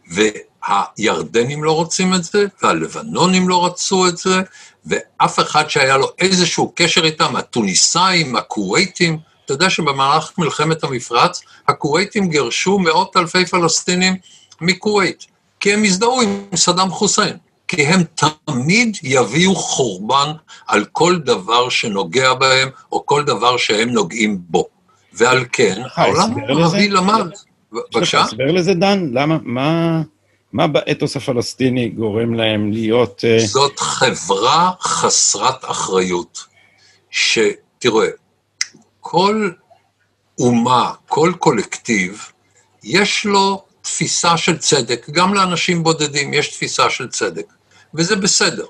והירדנים לא רוצים את זה, והלבנונים לא רצו את זה, ואף אחד שהיה לו איזשהו קשר איתם, התוניסאים, הכווייתים, אתה יודע שבמהלך מלחמת המפרץ, הכווייתים גירשו מאות אלפי פלסטינים מכווית, כי הם הזדהו עם סדאם חוסיין. כי הם תמיד יביאו חורבן על כל דבר שנוגע בהם, או כל דבר שהם נוגעים בו. ועל כן, העולם הערבי למד. בבקשה? יש לך הסבר לזה, דן? למה, מה, מה באתוס הפלסטיני גורם להם להיות... Uh... זאת חברה חסרת אחריות, שתראה, כל אומה, כל קולקטיב, יש לו תפיסה של צדק, גם לאנשים בודדים יש תפיסה של צדק, וזה בסדר.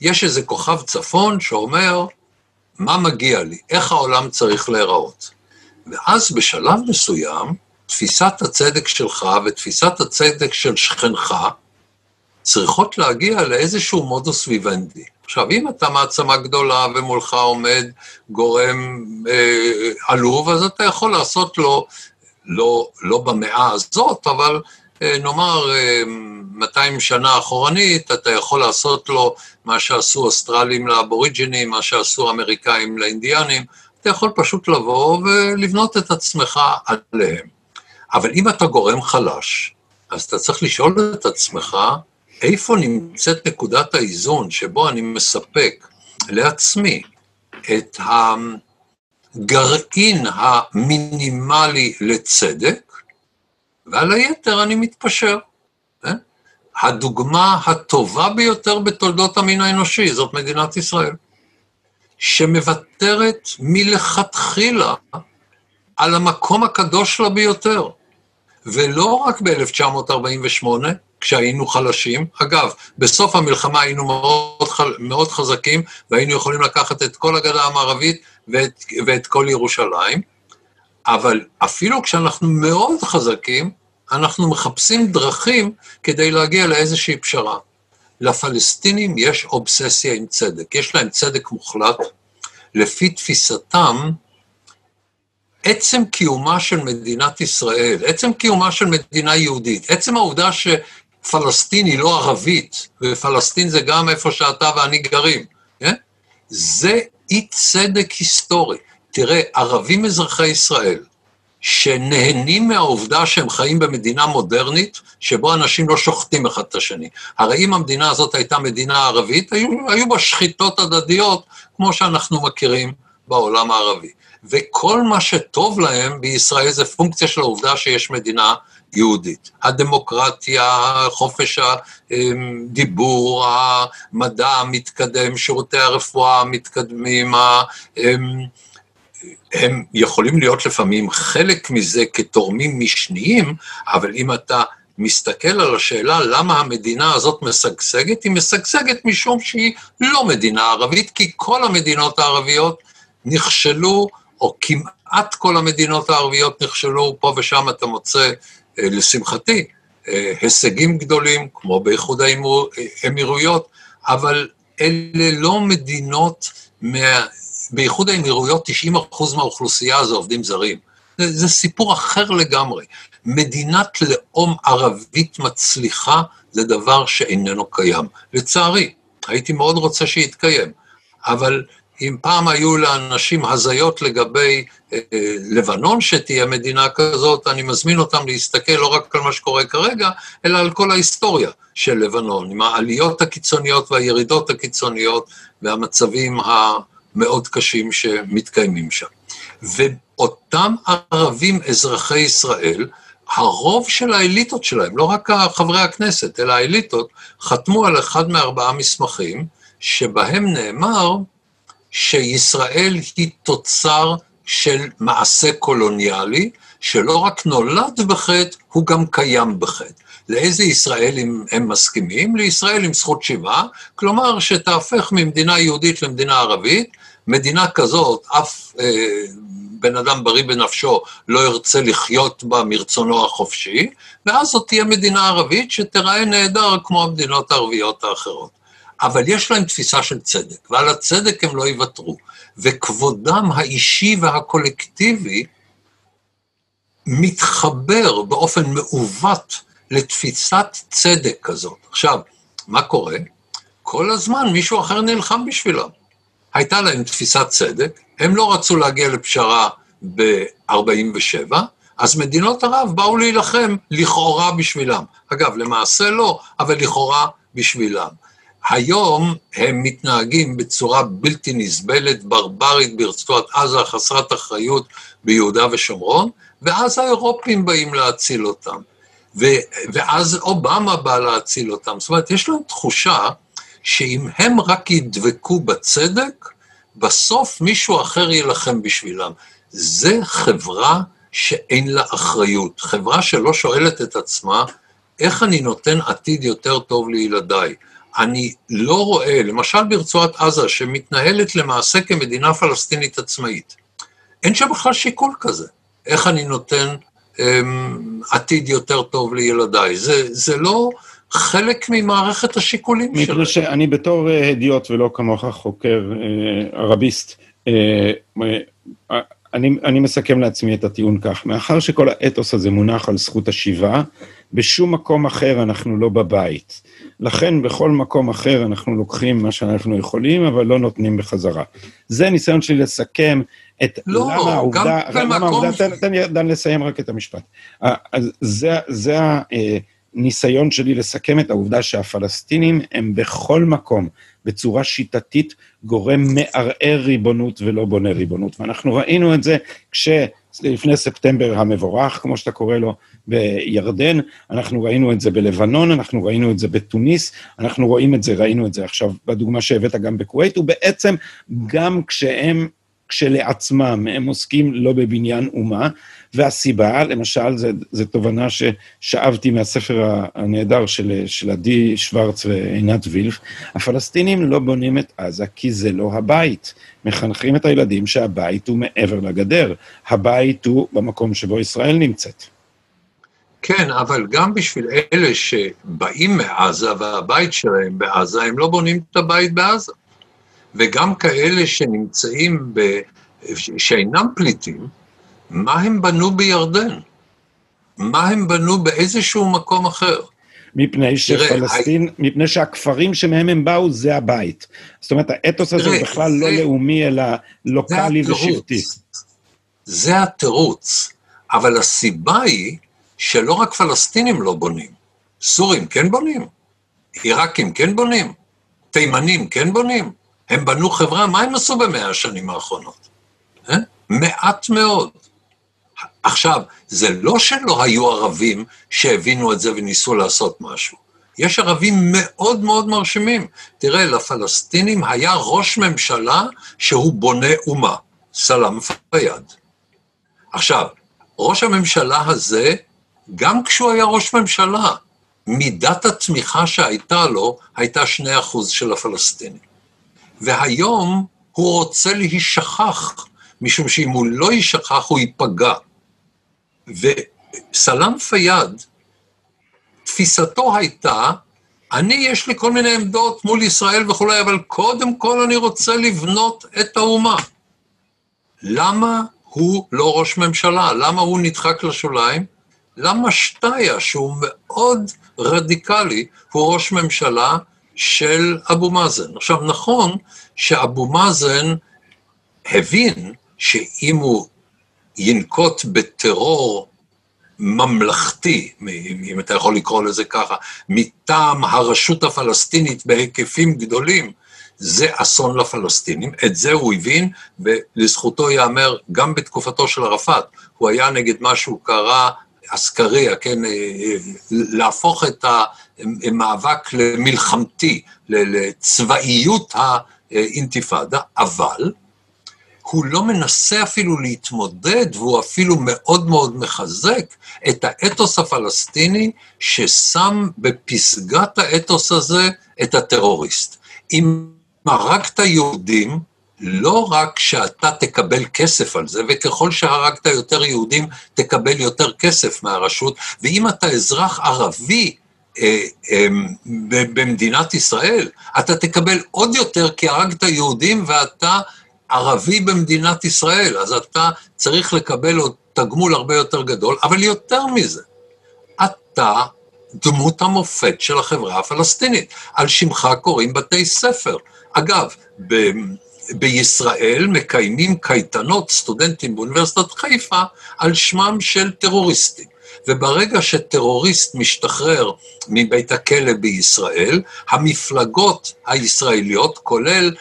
יש איזה כוכב צפון שאומר, מה מגיע לי? איך העולם צריך להיראות? ואז בשלב מסוים, תפיסת הצדק שלך ותפיסת הצדק של שכנך צריכות להגיע לאיזשהו מודוס ויוונדי. עכשיו, אם אתה מעצמה גדולה ומולך עומד גורם אה, עלוב, אז אתה יכול לעשות לו, לא, לא במאה הזאת, אבל נאמר אה, 200 שנה אחורנית, אתה יכול לעשות לו מה שעשו אוסטרלים לאבוריג'ינים, מה שעשו אמריקאים לאינדיאנים, אתה יכול פשוט לבוא ולבנות את עצמך עליהם. אבל אם אתה גורם חלש, אז אתה צריך לשאול את עצמך, איפה נמצאת נקודת האיזון שבו אני מספק לעצמי את הגרעין המינימלי לצדק, ועל היתר אני מתפשר. כן? הדוגמה הטובה ביותר בתולדות המין האנושי זאת מדינת ישראל, שמוותרת מלכתחילה על המקום הקדוש לה ביותר. ולא רק ב-1948, כשהיינו חלשים. אגב, בסוף המלחמה היינו מאוד, מאוד חזקים, והיינו יכולים לקחת את כל הגדה המערבית ואת, ואת כל ירושלים, אבל אפילו כשאנחנו מאוד חזקים, אנחנו מחפשים דרכים כדי להגיע לאיזושהי פשרה. לפלסטינים יש אובססיה עם צדק, יש להם צדק מוחלט. לפי תפיסתם, עצם קיומה של מדינת ישראל, עצם קיומה של מדינה יהודית, עצם העובדה שפלסטין היא לא ערבית, ופלסטין זה גם איפה שאתה ואני גרים, כן? זה אי צדק היסטורי. תראה, ערבים אזרחי ישראל, שנהנים מהעובדה שהם חיים במדינה מודרנית, שבו אנשים לא שוחטים אחד את השני. הרי אם המדינה הזאת הייתה מדינה ערבית, היו, היו בה שחיטות הדדיות, כמו שאנחנו מכירים בעולם הערבי. וכל מה שטוב להם בישראל זה פונקציה של העובדה שיש מדינה יהודית. הדמוקרטיה, חופש הדיבור, המדע המתקדם, שירותי הרפואה המתקדמים, הם יכולים להיות לפעמים חלק מזה כתורמים משניים, אבל אם אתה מסתכל על השאלה למה המדינה הזאת משגשגת, היא משגשגת משום שהיא לא מדינה ערבית, כי כל המדינות הערביות נכשלו או כמעט כל המדינות הערביות נכשלו, פה ושם אתה מוצא, אה, לשמחתי, אה, הישגים גדולים, כמו באיחוד האמירויות, אבל אלה לא מדינות, מה... באיחוד האמירויות 90% מהאוכלוסייה זה עובדים זרים. זה, זה סיפור אחר לגמרי. מדינת לאום ערבית מצליחה זה דבר שאיננו קיים. לצערי, הייתי מאוד רוצה שיתקיים, אבל אם פעם היו לאנשים הזיות לגבי אה, לבנון שתהיה מדינה כזאת, אני מזמין אותם להסתכל לא רק על מה שקורה כרגע, אלא על כל ההיסטוריה של לבנון, עם העליות הקיצוניות והירידות הקיצוניות והמצבים המאוד קשים שמתקיימים שם. ואותם ערבים אזרחי ישראל, הרוב של האליטות שלהם, לא רק חברי הכנסת, אלא האליטות, חתמו על אחד מארבעה מסמכים, שבהם נאמר שישראל היא תוצר של מעשה קולוניאלי, שלא רק נולד בחטא, הוא גם קיים בחטא. לאיזה ישראל הם, הם מסכימים? לישראל עם זכות שיבה, כלומר שתהפך ממדינה יהודית למדינה ערבית. מדינה כזאת, אף אה, בן אדם בריא בנפשו לא ירצה לחיות בה מרצונו החופשי, ואז זאת תהיה מדינה ערבית שתיראה נהדר כמו המדינות הערביות האחרות. אבל יש להם תפיסה של צדק, ועל הצדק הם לא יוותרו. וכבודם האישי והקולקטיבי מתחבר באופן מעוות לתפיסת צדק כזאת. עכשיו, מה קורה? כל הזמן מישהו אחר נלחם בשבילם. הייתה להם תפיסת צדק, הם לא רצו להגיע לפשרה ב-47', אז מדינות ערב באו להילחם לכאורה בשבילם. אגב, למעשה לא, אבל לכאורה בשבילם. היום הם מתנהגים בצורה בלתי נסבלת, ברברית ברצועת עזה, חסרת אחריות ביהודה ושומרון, ואז האירופים באים להציל אותם. ו, ואז אובמה בא להציל אותם. זאת אומרת, יש להם תחושה שאם הם רק ידבקו בצדק, בסוף מישהו אחר יילחם בשבילם. זה חברה שאין לה אחריות, חברה שלא שואלת את עצמה, איך אני נותן עתיד יותר טוב לילדיי? אני לא רואה, למשל ברצועת עזה, שמתנהלת למעשה כמדינה פלסטינית עצמאית, אין שם בכלל שיקול כזה. איך אני נותן עתיד יותר טוב לילדיי? זה, זה לא חלק ממערכת השיקולים שלהם. מפני שאני בתור אה, הדיוט ולא כמוך חוקר אה, ערביסט, אה, אני, אני מסכם לעצמי את הטיעון כך, מאחר שכל האתוס הזה מונח על זכות השיבה, בשום מקום אחר אנחנו לא בבית. לכן בכל מקום אחר אנחנו לוקחים מה שאנחנו יכולים, אבל לא נותנים בחזרה. זה ניסיון שלי לסכם את לא, למה העובדה, גם למה העובדה, תן, תן לי דן לסיים רק את המשפט. זה, זה הניסיון שלי לסכם את העובדה שהפלסטינים הם בכל מקום, בצורה שיטתית, גורם מערער ריבונות ולא בונה ריבונות. ואנחנו ראינו את זה כש... לפני ספטמבר המבורך, כמו שאתה קורא לו, בירדן, אנחנו ראינו את זה בלבנון, אנחנו ראינו את זה בתוניס, אנחנו רואים את זה, ראינו את זה עכשיו בדוגמה שהבאת גם בכווית, ובעצם גם כשהם כשלעצמם, הם עוסקים לא בבניין אומה, והסיבה, למשל, זו תובנה ששאבתי מהספר הנהדר של, של עדי שוורץ ועינת וילף, הפלסטינים לא בונים את עזה כי זה לא הבית. מחנכים את הילדים שהבית הוא מעבר לגדר, הבית הוא במקום שבו ישראל נמצאת. כן, אבל גם בשביל אלה שבאים מעזה והבית שלהם בעזה, הם לא בונים את הבית בעזה. וגם כאלה שנמצאים, ב... שאינם פליטים, מה הם בנו בירדן? מה הם בנו באיזשהו מקום אחר? מפני שפלסטין, תראה, מפני שהכפרים שמהם הם באו, זה הבית. זאת אומרת, האתוס הזה הוא בכלל לא זה, לא לאומי, אלא לוקאלי ושבטי. זה התירוץ, אבל הסיבה היא שלא רק פלסטינים לא בונים, סורים כן בונים, עיראקים כן בונים, תימנים כן בונים, הם בנו חברה, מה הם עשו במאה השנים האחרונות? אה? מעט מאוד. עכשיו, זה לא שלא היו ערבים שהבינו את זה וניסו לעשות משהו. יש ערבים מאוד מאוד מרשימים. תראה, לפלסטינים היה ראש ממשלה שהוא בונה אומה, סלאם פיאד. עכשיו, ראש הממשלה הזה, גם כשהוא היה ראש ממשלה, מידת התמיכה שהייתה לו הייתה 2% של הפלסטינים. והיום הוא רוצה להישכח, משום שאם הוא לא יישכח הוא ייפגע. וסלאם פיאד, תפיסתו הייתה, אני, יש לי כל מיני עמדות מול ישראל וכולי, אבל קודם כל אני רוצה לבנות את האומה. למה הוא לא ראש ממשלה? למה הוא נדחק לשוליים? למה שטיה, שהוא מאוד רדיקלי, הוא ראש ממשלה של אבו מאזן. עכשיו, נכון שאבו מאזן הבין שאם הוא ינקוט בטרור ממלכתי, אם אתה יכול לקרוא לזה ככה, מטעם הרשות הפלסטינית בהיקפים גדולים, זה אסון לפלסטינים, את זה הוא הבין, ולזכותו ייאמר, גם בתקופתו של ערפאת, הוא היה נגד מה שהוא קרא אסקריה, כן, אה, אה, להפוך את המאבק למלחמתי, לצבאיות האינתיפאדה, אבל הוא לא מנסה אפילו להתמודד, והוא אפילו מאוד מאוד מחזק את האתוס הפלסטיני, ששם בפסגת האתוס הזה את הטרוריסט. אם הרגת יהודים, לא רק שאתה תקבל כסף על זה, וככל שהרגת יותר יהודים, תקבל יותר כסף מהרשות, ואם אתה אזרח ערבי אה, אה, במדינת ישראל, אתה תקבל עוד יותר כי הרגת יהודים ואתה ערבי במדינת ישראל, אז אתה צריך לקבל עוד תגמול הרבה יותר גדול, אבל יותר מזה, אתה דמות המופת של החברה הפלסטינית. על שמך קוראים בתי ספר. אגב, בישראל מקיימים קייטנות סטודנטים באוניברסיטת חיפה על שמם של טרוריסטים. וברגע שטרוריסט משתחרר מבית הכלא בישראל, המפלגות הישראליות, כולל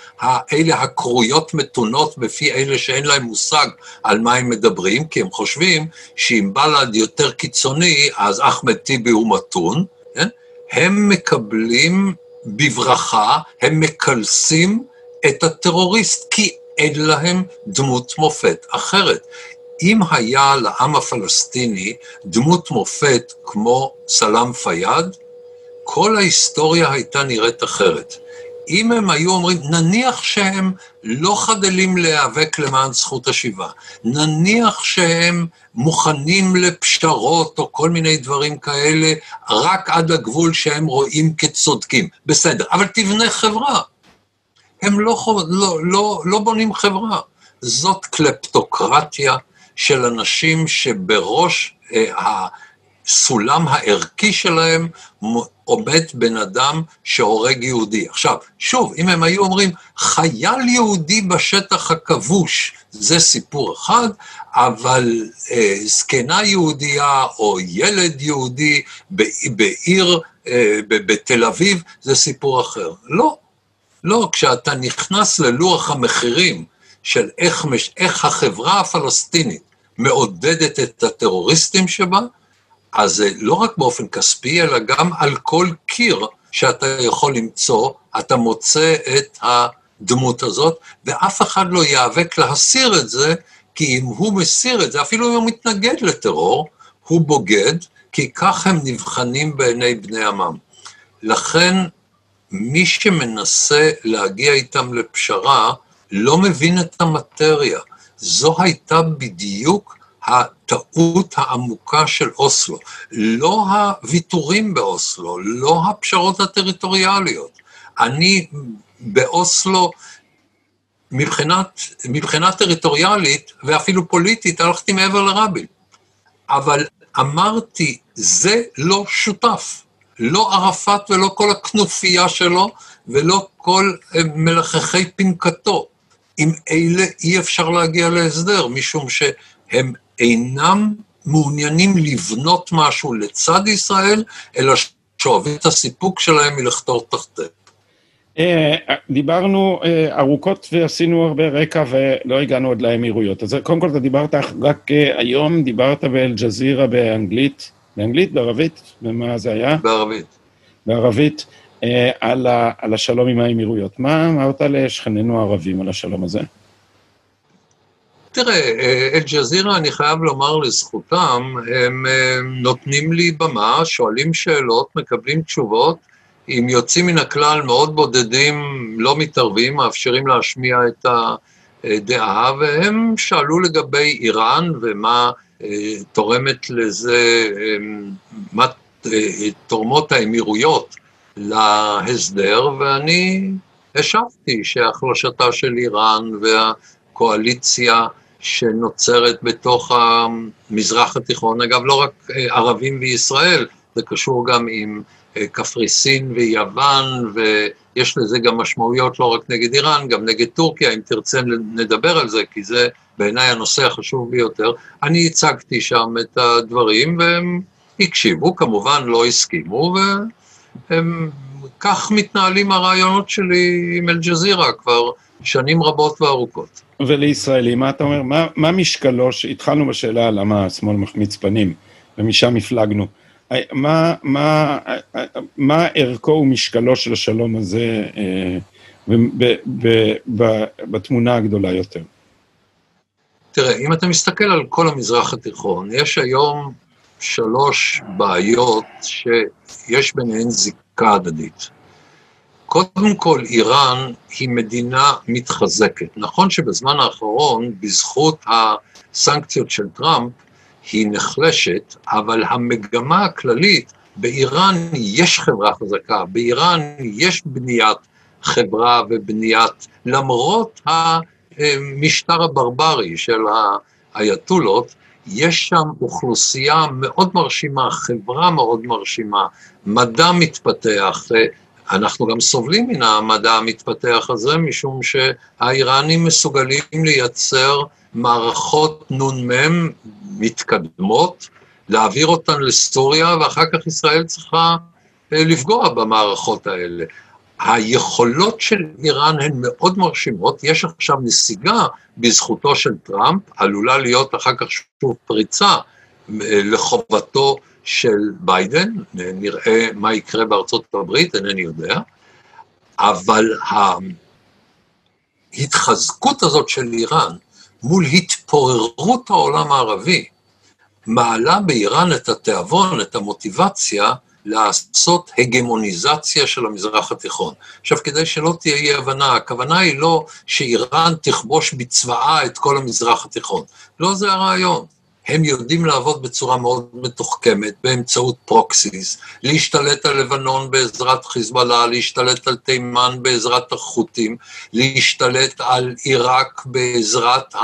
אלה הקרויות מתונות בפי אלה שאין להם מושג על מה הם מדברים, כי הם חושבים שאם בל"ד יותר קיצוני, אז אחמד טיבי הוא מתון, כן? הם מקבלים בברכה, הם מקלסים את הטרוריסט, כי אין להם דמות מופת אחרת. אם היה לעם הפלסטיני דמות מופת כמו סלאם פיאד, כל ההיסטוריה הייתה נראית אחרת. אם הם היו אומרים, נניח שהם לא חדלים להיאבק למען זכות השיבה, נניח שהם מוכנים לפשרות או כל מיני דברים כאלה, רק עד הגבול שהם רואים כצודקים, בסדר, אבל תבנה חברה. הם לא, לא, לא, לא בונים חברה. זאת קלפטוקרטיה של אנשים שבראש אה, הסולם הערכי שלהם עומד בן אדם שהורג יהודי. עכשיו, שוב, אם הם היו אומרים, חייל יהודי בשטח הכבוש, זה סיפור אחד, אבל אה, זקנה יהודייה או ילד יהודי בעיר, אה, בתל אביב, זה סיפור אחר. לא, לא, כשאתה נכנס ללוח המחירים של איך, איך החברה הפלסטינית מעודדת את הטרוריסטים שבה, אז זה לא רק באופן כספי, אלא גם על כל קיר שאתה יכול למצוא, אתה מוצא את הדמות הזאת, ואף אחד לא ייאבק להסיר את זה, כי אם הוא מסיר את זה, אפילו אם הוא מתנגד לטרור, הוא בוגד, כי כך הם נבחנים בעיני בני עמם. לכן, מי שמנסה להגיע איתם לפשרה, לא מבין את המטריה. זו הייתה בדיוק הטעות העמוקה של אוסלו. לא הוויתורים באוסלו, לא הפשרות הטריטוריאליות. אני באוסלו, מבחינת, מבחינה טריטוריאלית ואפילו פוליטית, הלכתי מעבר לרבין. אבל אמרתי, זה לא שותף. לא ערפאת ולא כל הכנופיה שלו, ולא כל אה, מלחכי פנקתו. עם אלה אי אפשר להגיע להסדר, משום שהם אינם מעוניינים לבנות משהו לצד ישראל, אלא שאוהבים את הסיפוק שלהם מלחתור תחתיהם. אה, דיברנו אה, ארוכות ועשינו הרבה רקע ולא הגענו עוד לאמירויות. אז קודם כל אתה דיברת רק היום, דיברת באל-ג'זירה באנגלית, באנגלית, בערבית, ומה זה היה? בערבית. בערבית. אה, על, ה, על השלום עם האמירויות. מה אמרת לשכנינו הערבים על השלום הזה? תראה, אה, אל-ג'זירה, אני חייב לומר לזכותם, הם אה, נותנים לי במה, שואלים שאלות, מקבלים תשובות, אם יוצאים מן הכלל מאוד בודדים, לא מתערבים, מאפשרים להשמיע את הדעה, והם שאלו לגבי איראן ומה תורמת לזה, מה תורמות האמירויות להסדר, ואני השבתי שהחלשתה של איראן והקואליציה שנוצרת בתוך המזרח התיכון, אגב, לא רק אה, ערבים וישראל, זה קשור גם עם אה, קפריסין ויוון, ויש לזה גם משמעויות לא רק נגד איראן, גם נגד טורקיה, אם תרצה נדבר על זה, כי זה בעיניי הנושא החשוב ביותר. אני הצגתי שם את הדברים, והם הקשיבו, כמובן לא הסכימו, הם, כך מתנהלים הרעיונות שלי עם אל-ג'זירה כבר שנים רבות וארוכות. ולישראלי, מה אתה אומר? מה, מה משקלו, שהתחלנו בשאלה למה השמאל מחמיץ פנים, ומשם הפלגנו. מה, מה, מה ערכו ומשקלו של השלום הזה אה, ב, ב, ב, בתמונה הגדולה יותר? תראה, אם אתה מסתכל על כל המזרח התיכון, יש היום שלוש בעיות שיש ביניהן זיקה הדדית. קודם כל, איראן היא מדינה מתחזקת. נכון שבזמן האחרון, בזכות הסנקציות של טראמפ, היא נחלשת, אבל המגמה הכללית, באיראן יש חברה חזקה, באיראן יש בניית חברה ובניית, למרות המשטר הברברי של האייתולות, יש שם אוכלוסייה מאוד מרשימה, חברה מאוד מרשימה, מדע מתפתח, אנחנו גם סובלים מן המדע המתפתח הזה, משום שהאיראנים מסוגלים לייצר מערכות נ"מ מתקדמות, להעביר אותן לסוריה, ואחר כך ישראל צריכה אה, לפגוע במערכות האלה. היכולות של איראן הן מאוד מרשימות, יש עכשיו נסיגה בזכותו של טראמפ, עלולה להיות אחר כך שוב פריצה אה, לחובתו של ביידן, נראה מה יקרה בארצות הברית, אינני יודע, אבל ההתחזקות הזאת של איראן מול התפוררות העולם הערבי, מעלה באיראן את התיאבון, את המוטיבציה, לעשות הגמוניזציה של המזרח התיכון. עכשיו, כדי שלא תהיה אי הבנה, הכוונה היא לא שאיראן תכבוש בצבאה את כל המזרח התיכון. לא זה הרעיון. הם יודעים לעבוד בצורה מאוד מתוחכמת באמצעות פרוקסיס, להשתלט על לבנון בעזרת חיזבאללה, להשתלט על תימן בעזרת החות'ים, להשתלט על עיראק בעזרת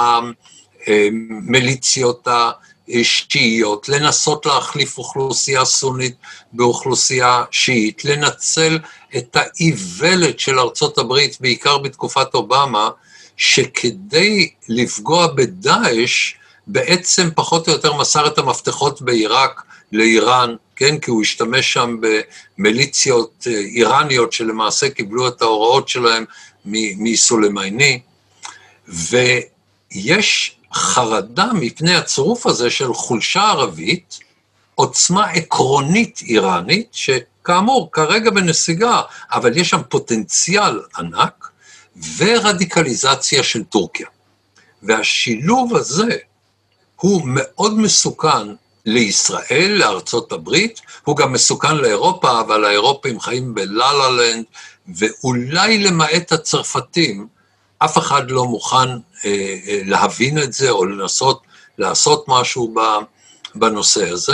המיליציות השיעיות, לנסות להחליף אוכלוסייה סונית באוכלוסייה שיעית, לנצל את האיוולת של ארצות הברית, בעיקר בתקופת אובמה, שכדי לפגוע בדאעש, בעצם פחות או יותר מסר את המפתחות בעיראק לאיראן, כן, כי הוא השתמש שם במיליציות אה, איראניות שלמעשה קיבלו את ההוראות שלהם מסולימני, ויש חרדה מפני הצירוף הזה של חולשה ערבית, עוצמה עקרונית איראנית, שכאמור, כרגע בנסיגה, אבל יש שם פוטנציאל ענק, ורדיקליזציה של טורקיה. והשילוב הזה הוא מאוד מסוכן לישראל, לארצות הברית, הוא גם מסוכן לאירופה, אבל האירופים חיים בלה-לה לנד, ואולי למעט הצרפתים, אף אחד לא מוכן אה, אה, להבין את זה או לנסות לעשות משהו בנושא הזה,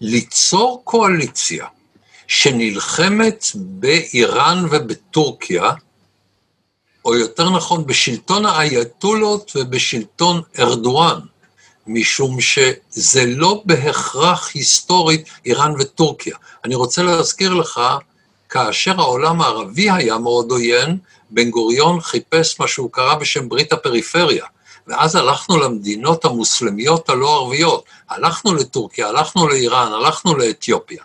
וליצור קואליציה שנלחמת באיראן ובטורקיה, או יותר נכון, בשלטון האייתולות ובשלטון ארדואן, משום שזה לא בהכרח היסטורית איראן וטורקיה. אני רוצה להזכיר לך, כאשר העולם הערבי היה מאוד עוין, בן גוריון חיפש מה שהוא קרא בשם ברית הפריפריה, ואז הלכנו למדינות המוסלמיות הלא ערביות, הלכנו לטורקיה, הלכנו לאיראן, הלכנו לאתיופיה.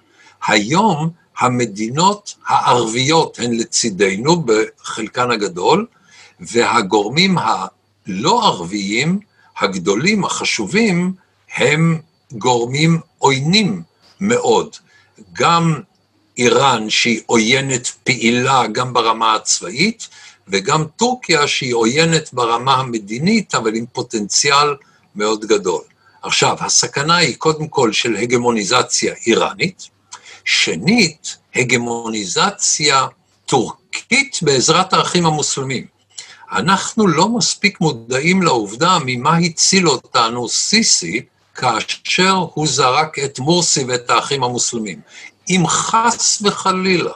היום המדינות הערביות הן לצידנו בחלקן הגדול, והגורמים הלא ערביים, הגדולים, החשובים, הם גורמים עוינים מאוד. גם איראן, שהיא עוינת פעילה גם ברמה הצבאית, וגם טורקיה, שהיא עוינת ברמה המדינית, אבל עם פוטנציאל מאוד גדול. עכשיו, הסכנה היא קודם כל של הגמוניזציה איראנית, שנית, הגמוניזציה טורקית בעזרת האחים המוסלמים. אנחנו לא מספיק מודעים לעובדה ממה הציל אותנו סיסי כאשר הוא זרק את מורסי ואת האחים המוסלמים. אם חס וחלילה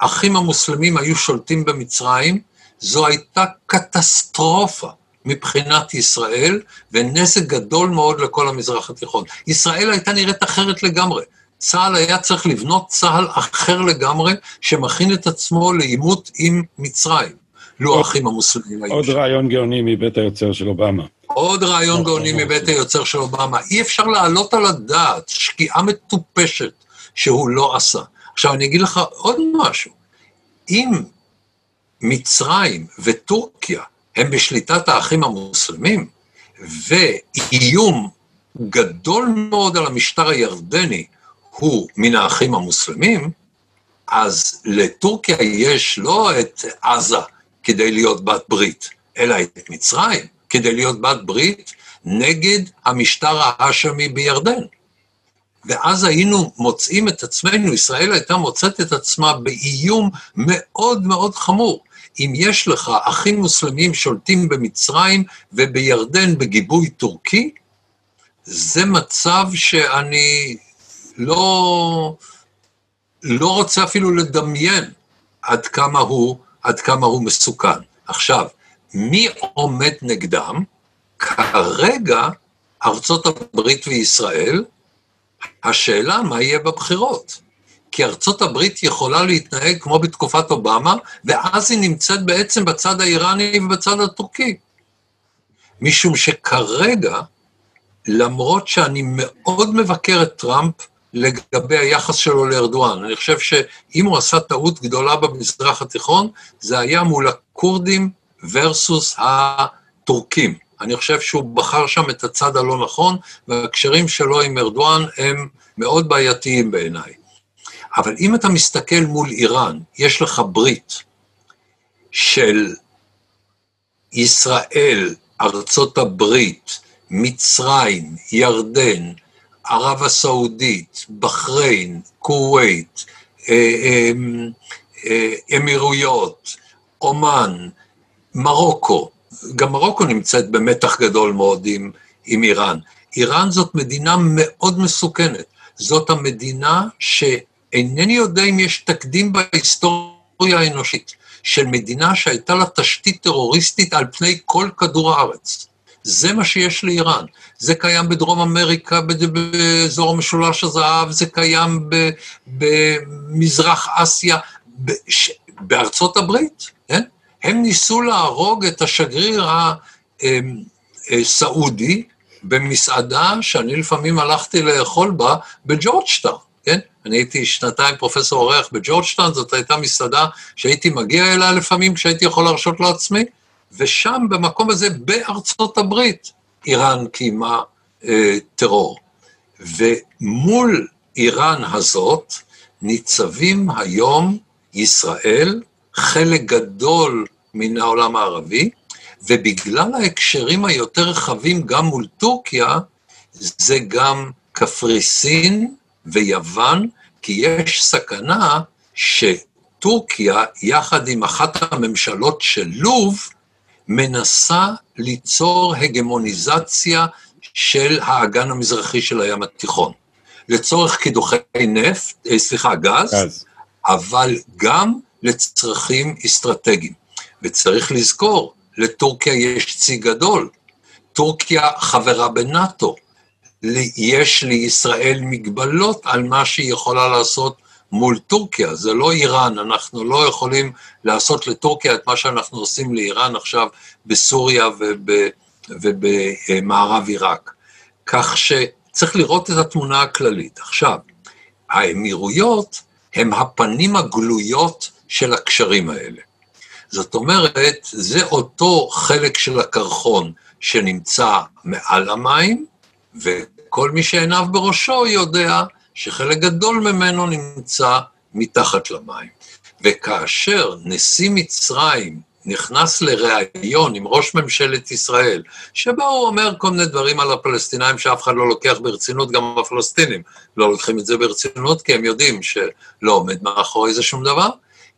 האחים המוסלמים היו שולטים במצרים, זו הייתה קטסטרופה מבחינת ישראל, ונזק גדול מאוד לכל המזרח התיכון. ישראל הייתה נראית אחרת לגמרי. צה"ל היה צריך לבנות צה"ל אחר לגמרי, שמכין את עצמו לעימות עם מצרים. לו האחים המוסלמים היו עוד רעיון גאוני מבית היוצר של אובמה. עוד רעיון גאוני מבית היוצר של אובמה. אי אפשר להעלות על הדעת שקיעה מטופשת שהוא לא עשה. עכשיו, אני אגיד לך עוד משהו. אם מצרים וטורקיה הם בשליטת האחים המוסלמים, ואיום גדול מאוד על המשטר הירדני הוא מן האחים המוסלמים, אז לטורקיה יש לא את עזה כדי להיות בת ברית, אלא את מצרים כדי להיות בת ברית נגד המשטר ההאשמי בירדן. ואז היינו מוצאים את עצמנו, ישראל הייתה מוצאת את עצמה באיום מאוד מאוד חמור. אם יש לך אחים מוסלמים שולטים במצרים ובירדן בגיבוי טורקי, זה מצב שאני לא, לא רוצה אפילו לדמיין עד כמה הוא, עד כמה הוא מסוכן. עכשיו, מי עומד נגדם? כרגע ארצות הברית וישראל, השאלה מה יהיה בבחירות. כי ארצות הברית יכולה להתנהג כמו בתקופת אובמה, ואז היא נמצאת בעצם בצד האיראני ובצד הטורקי. משום שכרגע, למרות שאני מאוד מבקר את טראמפ לגבי היחס שלו לארדואן, אני חושב שאם הוא עשה טעות גדולה במזרח התיכון, זה היה מול הכורדים versus הטורקים. אני חושב שהוא בחר שם את הצד הלא נכון, והקשרים שלו עם ארדואן הם מאוד בעייתיים בעיניי. אבל אם אתה מסתכל מול איראן, יש לך ברית של ישראל, ארצות הברית, מצרים, ירדן, ערב הסעודית, בחריין, כווית, אה, אה, אה, אמירויות, אומן, מרוקו, גם מרוקו נמצאת במתח גדול מאוד עם, עם איראן. איראן זאת מדינה מאוד מסוכנת. זאת המדינה שאינני יודע אם יש תקדים בהיסטוריה האנושית של מדינה שהייתה לה תשתית טרוריסטית על פני כל כדור הארץ. זה מה שיש לאיראן. זה קיים בדרום אמריקה, באזור משולש הזהב, זה קיים במזרח אסיה, בארצות הברית, כן? הם ניסו להרוג את השגריר הסעודי במסעדה שאני לפעמים הלכתי לאכול בה בג'ורג'טאון, כן? אני הייתי שנתיים פרופסור אורח בג'ורג'טאון, זאת הייתה מסעדה שהייתי מגיע אליה לפעמים כשהייתי יכול להרשות לעצמי, ושם, במקום הזה, בארצות הברית, איראן קיימה אה, טרור. ומול איראן הזאת ניצבים היום ישראל, חלק גדול מן העולם הערבי, ובגלל ההקשרים היותר רחבים גם מול טורקיה, זה גם קפריסין ויוון, כי יש סכנה שטורקיה, יחד עם אחת הממשלות של לוב, מנסה ליצור הגמוניזציה של האגן המזרחי של הים התיכון. לצורך קידוחי נפט, אה, סליחה, גז, גז, אבל גם לצרכים אסטרטגיים. וצריך לזכור, לטורקיה יש צי גדול. טורקיה חברה בנאט"ו. יש לישראל מגבלות על מה שהיא יכולה לעשות מול טורקיה, זה לא איראן, אנחנו לא יכולים לעשות לטורקיה את מה שאנחנו עושים לאיראן עכשיו בסוריה וב, ובמערב עיראק. כך שצריך לראות את התמונה הכללית. עכשיו, האמירויות הם הפנים הגלויות של הקשרים האלה. זאת אומרת, זה אותו חלק של הקרחון שנמצא מעל המים, וכל מי שעיניו בראשו יודע שחלק גדול ממנו נמצא מתחת למים. וכאשר נשיא מצרים נכנס לראיון עם ראש ממשלת ישראל, שבו הוא אומר כל מיני דברים על הפלסטינאים שאף אחד לא לוקח ברצינות, גם הפלסטינים לא לוקחים את זה ברצינות, כי הם יודעים שלא עומד מאחורי זה שום דבר,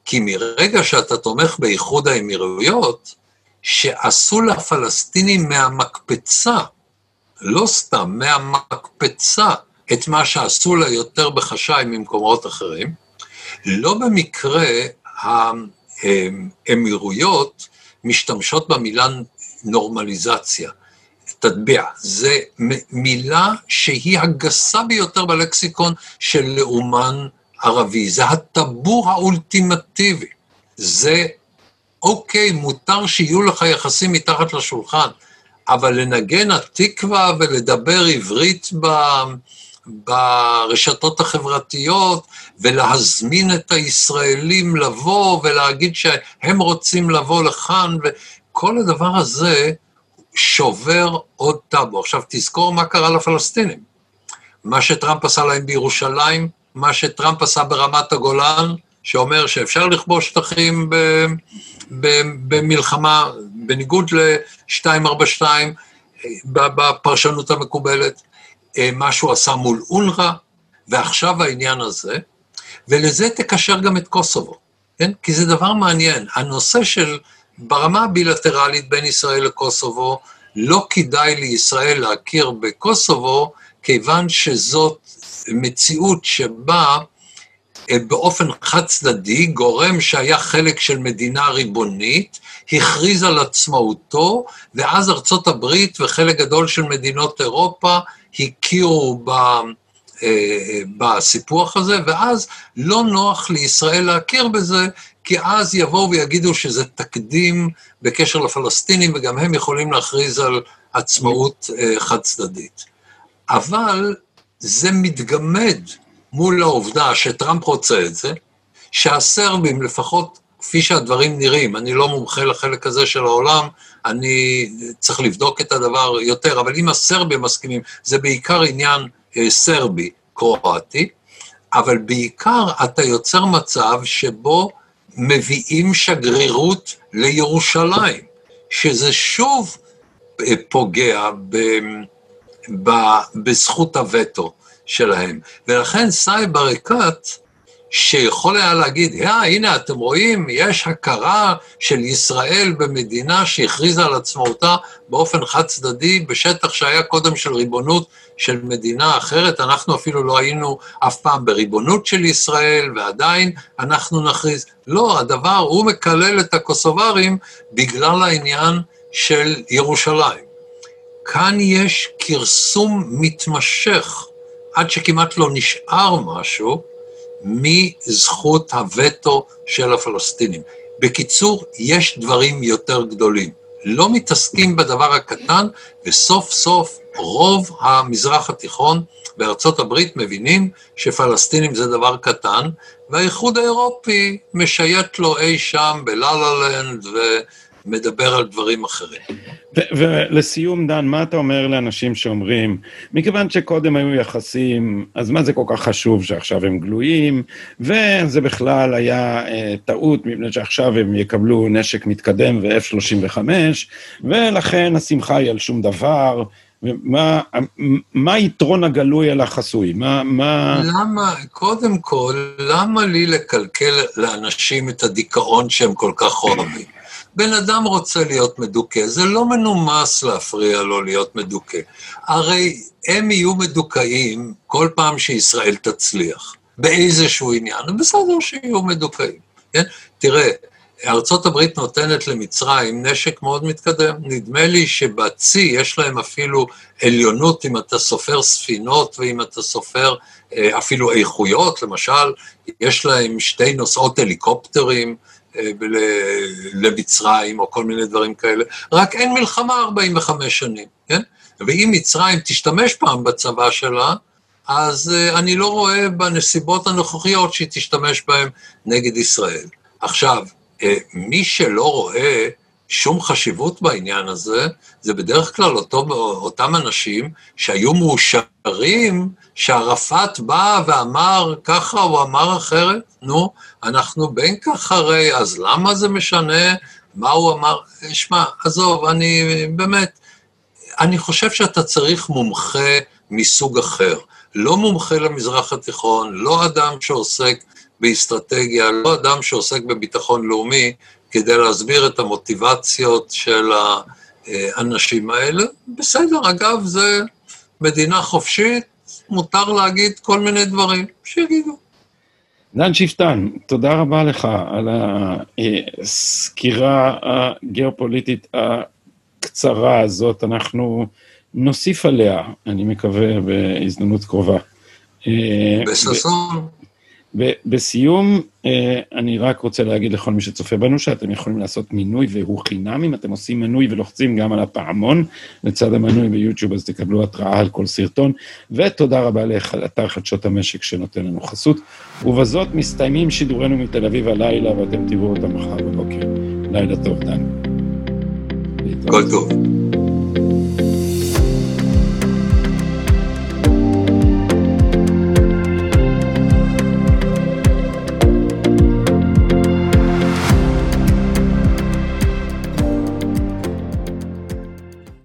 כי מרגע שאתה תומך באיחוד האמירויות, שעשו לפלסטינים מהמקפצה, לא סתם, מהמקפצה, את מה שעשו לה יותר בחשאי ממקומות אחרים. לא במקרה האמירויות משתמשות במילה נורמליזציה. תטביע, זה מילה שהיא הגסה ביותר בלקסיקון של לאומן ערבי, זה הטבור האולטימטיבי. זה, אוקיי, מותר שיהיו לך יחסים מתחת לשולחן, אבל לנגן התקווה ולדבר עברית ב... ברשתות החברתיות, ולהזמין את הישראלים לבוא ולהגיד שהם רוצים לבוא לכאן, וכל הדבר הזה שובר עוד טאבו. עכשיו, תזכור מה קרה לפלסטינים. מה שטראמפ עשה להם בירושלים, מה שטראמפ עשה ברמת הגולן, שאומר שאפשר לכבוש שטחים ב, ב, במלחמה, בניגוד ל-242, בפרשנות המקובלת. אה, מה שהוא עשה מול אונר"א, ועכשיו העניין הזה, ולזה תקשר גם את קוסובו, כן? כי זה דבר מעניין. הנושא של, ברמה הבילטרלית בין ישראל לקוסובו, לא כדאי לישראל להכיר בקוסובו, כיוון שזאת מציאות שבה אה, באופן חד צדדי, גורם שהיה חלק של מדינה ריבונית, הכריז על עצמאותו, ואז ארצות הברית וחלק גדול של מדינות אירופה הכירו ב, אה, בסיפוח הזה, ואז לא נוח לישראל להכיר בזה, כי אז יבואו ויגידו שזה תקדים בקשר לפלסטינים, וגם הם יכולים להכריז על עצמאות אה, חד צדדית. אבל זה מתגמד מול העובדה שטראמפ רוצה את זה, שהסרבים, לפחות כפי שהדברים נראים, אני לא מומחה לחלק הזה של העולם, אני צריך לבדוק את הדבר יותר, אבל אם הסרבים מסכימים, זה בעיקר עניין אה, סרבי, קרואטי, אבל בעיקר אתה יוצר מצב שבו מביאים שגרירות לירושלים, שזה שוב אה, פוגע ב, ב, בזכות הווטו שלהם. ולכן סאי ברקת, שיכול היה להגיד, יא, הנה, אתם רואים, יש הכרה של ישראל במדינה שהכריזה על עצמאותה באופן חד צדדי, בשטח שהיה קודם של ריבונות של מדינה אחרת, אנחנו אפילו לא היינו אף פעם בריבונות של ישראל, ועדיין אנחנו נכריז. לא, הדבר, הוא מקלל את הקוסוברים בגלל העניין של ירושלים. כאן יש כרסום מתמשך, עד שכמעט לא נשאר משהו, מזכות הווטו של הפלסטינים. בקיצור, יש דברים יותר גדולים. לא מתעסקים בדבר הקטן, וסוף סוף רוב המזרח התיכון בארצות הברית מבינים שפלסטינים זה דבר קטן, והאיחוד האירופי משייט לו אי שם בלה-לה לנד ומדבר על דברים אחרים. ולסיום, דן, מה אתה אומר לאנשים שאומרים, מכיוון שקודם היו יחסים, אז מה זה כל כך חשוב שעכשיו הם גלויים, וזה בכלל היה אה, טעות, מפני שעכשיו הם יקבלו נשק מתקדם ו-F-35, ולכן השמחה היא על שום דבר. מה, מה היתרון הגלוי על החסוי? מה, מה... למה, קודם כל, למה לי לקלקל לאנשים את הדיכאון שהם כל כך אוהבים? בן אדם רוצה להיות מדוכא, זה לא מנומס להפריע לו להיות מדוכא. הרי הם יהיו מדוכאים כל פעם שישראל תצליח, באיזשהו עניין, בסדר שיהיו מדוכאים, כן? תראה, הברית נותנת למצרים נשק מאוד מתקדם. נדמה לי שבצי יש להם אפילו עליונות אם אתה סופר ספינות ואם אתה סופר אה, אפילו איכויות, למשל, יש להם שתי נוסעות הליקופטרים, למצרים או כל מיני דברים כאלה, רק אין מלחמה 45 שנים, כן? ואם מצרים תשתמש פעם בצבא שלה, אז אה, אני לא רואה בנסיבות הנוכחיות שהיא תשתמש בהן נגד ישראל. עכשיו, אה, מי שלא רואה שום חשיבות בעניין הזה, זה בדרך כלל אותו, אותם אנשים שהיו מאושרים שערפאת בא ואמר ככה או אמר אחרת, נו, אנחנו בין כך הרי, אז למה זה משנה מה הוא אמר? שמע, עזוב, אני באמת, אני חושב שאתה צריך מומחה מסוג אחר. לא מומחה למזרח התיכון, לא אדם שעוסק באסטרטגיה, לא אדם שעוסק בביטחון לאומי, כדי להסביר את המוטיבציות של האנשים האלה. בסדר, אגב, זה מדינה חופשית, מותר להגיד כל מיני דברים, שיגידו. דן שפטן, תודה רבה לך על הסקירה הגיאופוליטית הקצרה הזאת. אנחנו נוסיף עליה, אני מקווה, בהזדמנות קרובה. בששון. ובסיום, אה, אני רק רוצה להגיד לכל מי שצופה בנו, שאתם יכולים לעשות מינוי והוא חינם, אם אתם עושים מנוי ולוחצים גם על הפעמון לצד המנוי ביוטיוב, אז תקבלו התראה על כל סרטון, ותודה רבה לאתר חדשות המשק שנותן לנו חסות. ובזאת מסתיימים שידורנו מתל אביב הלילה, ואתם תראו אותם מחר בבוקר. לילה טוב, דן. כל טוב.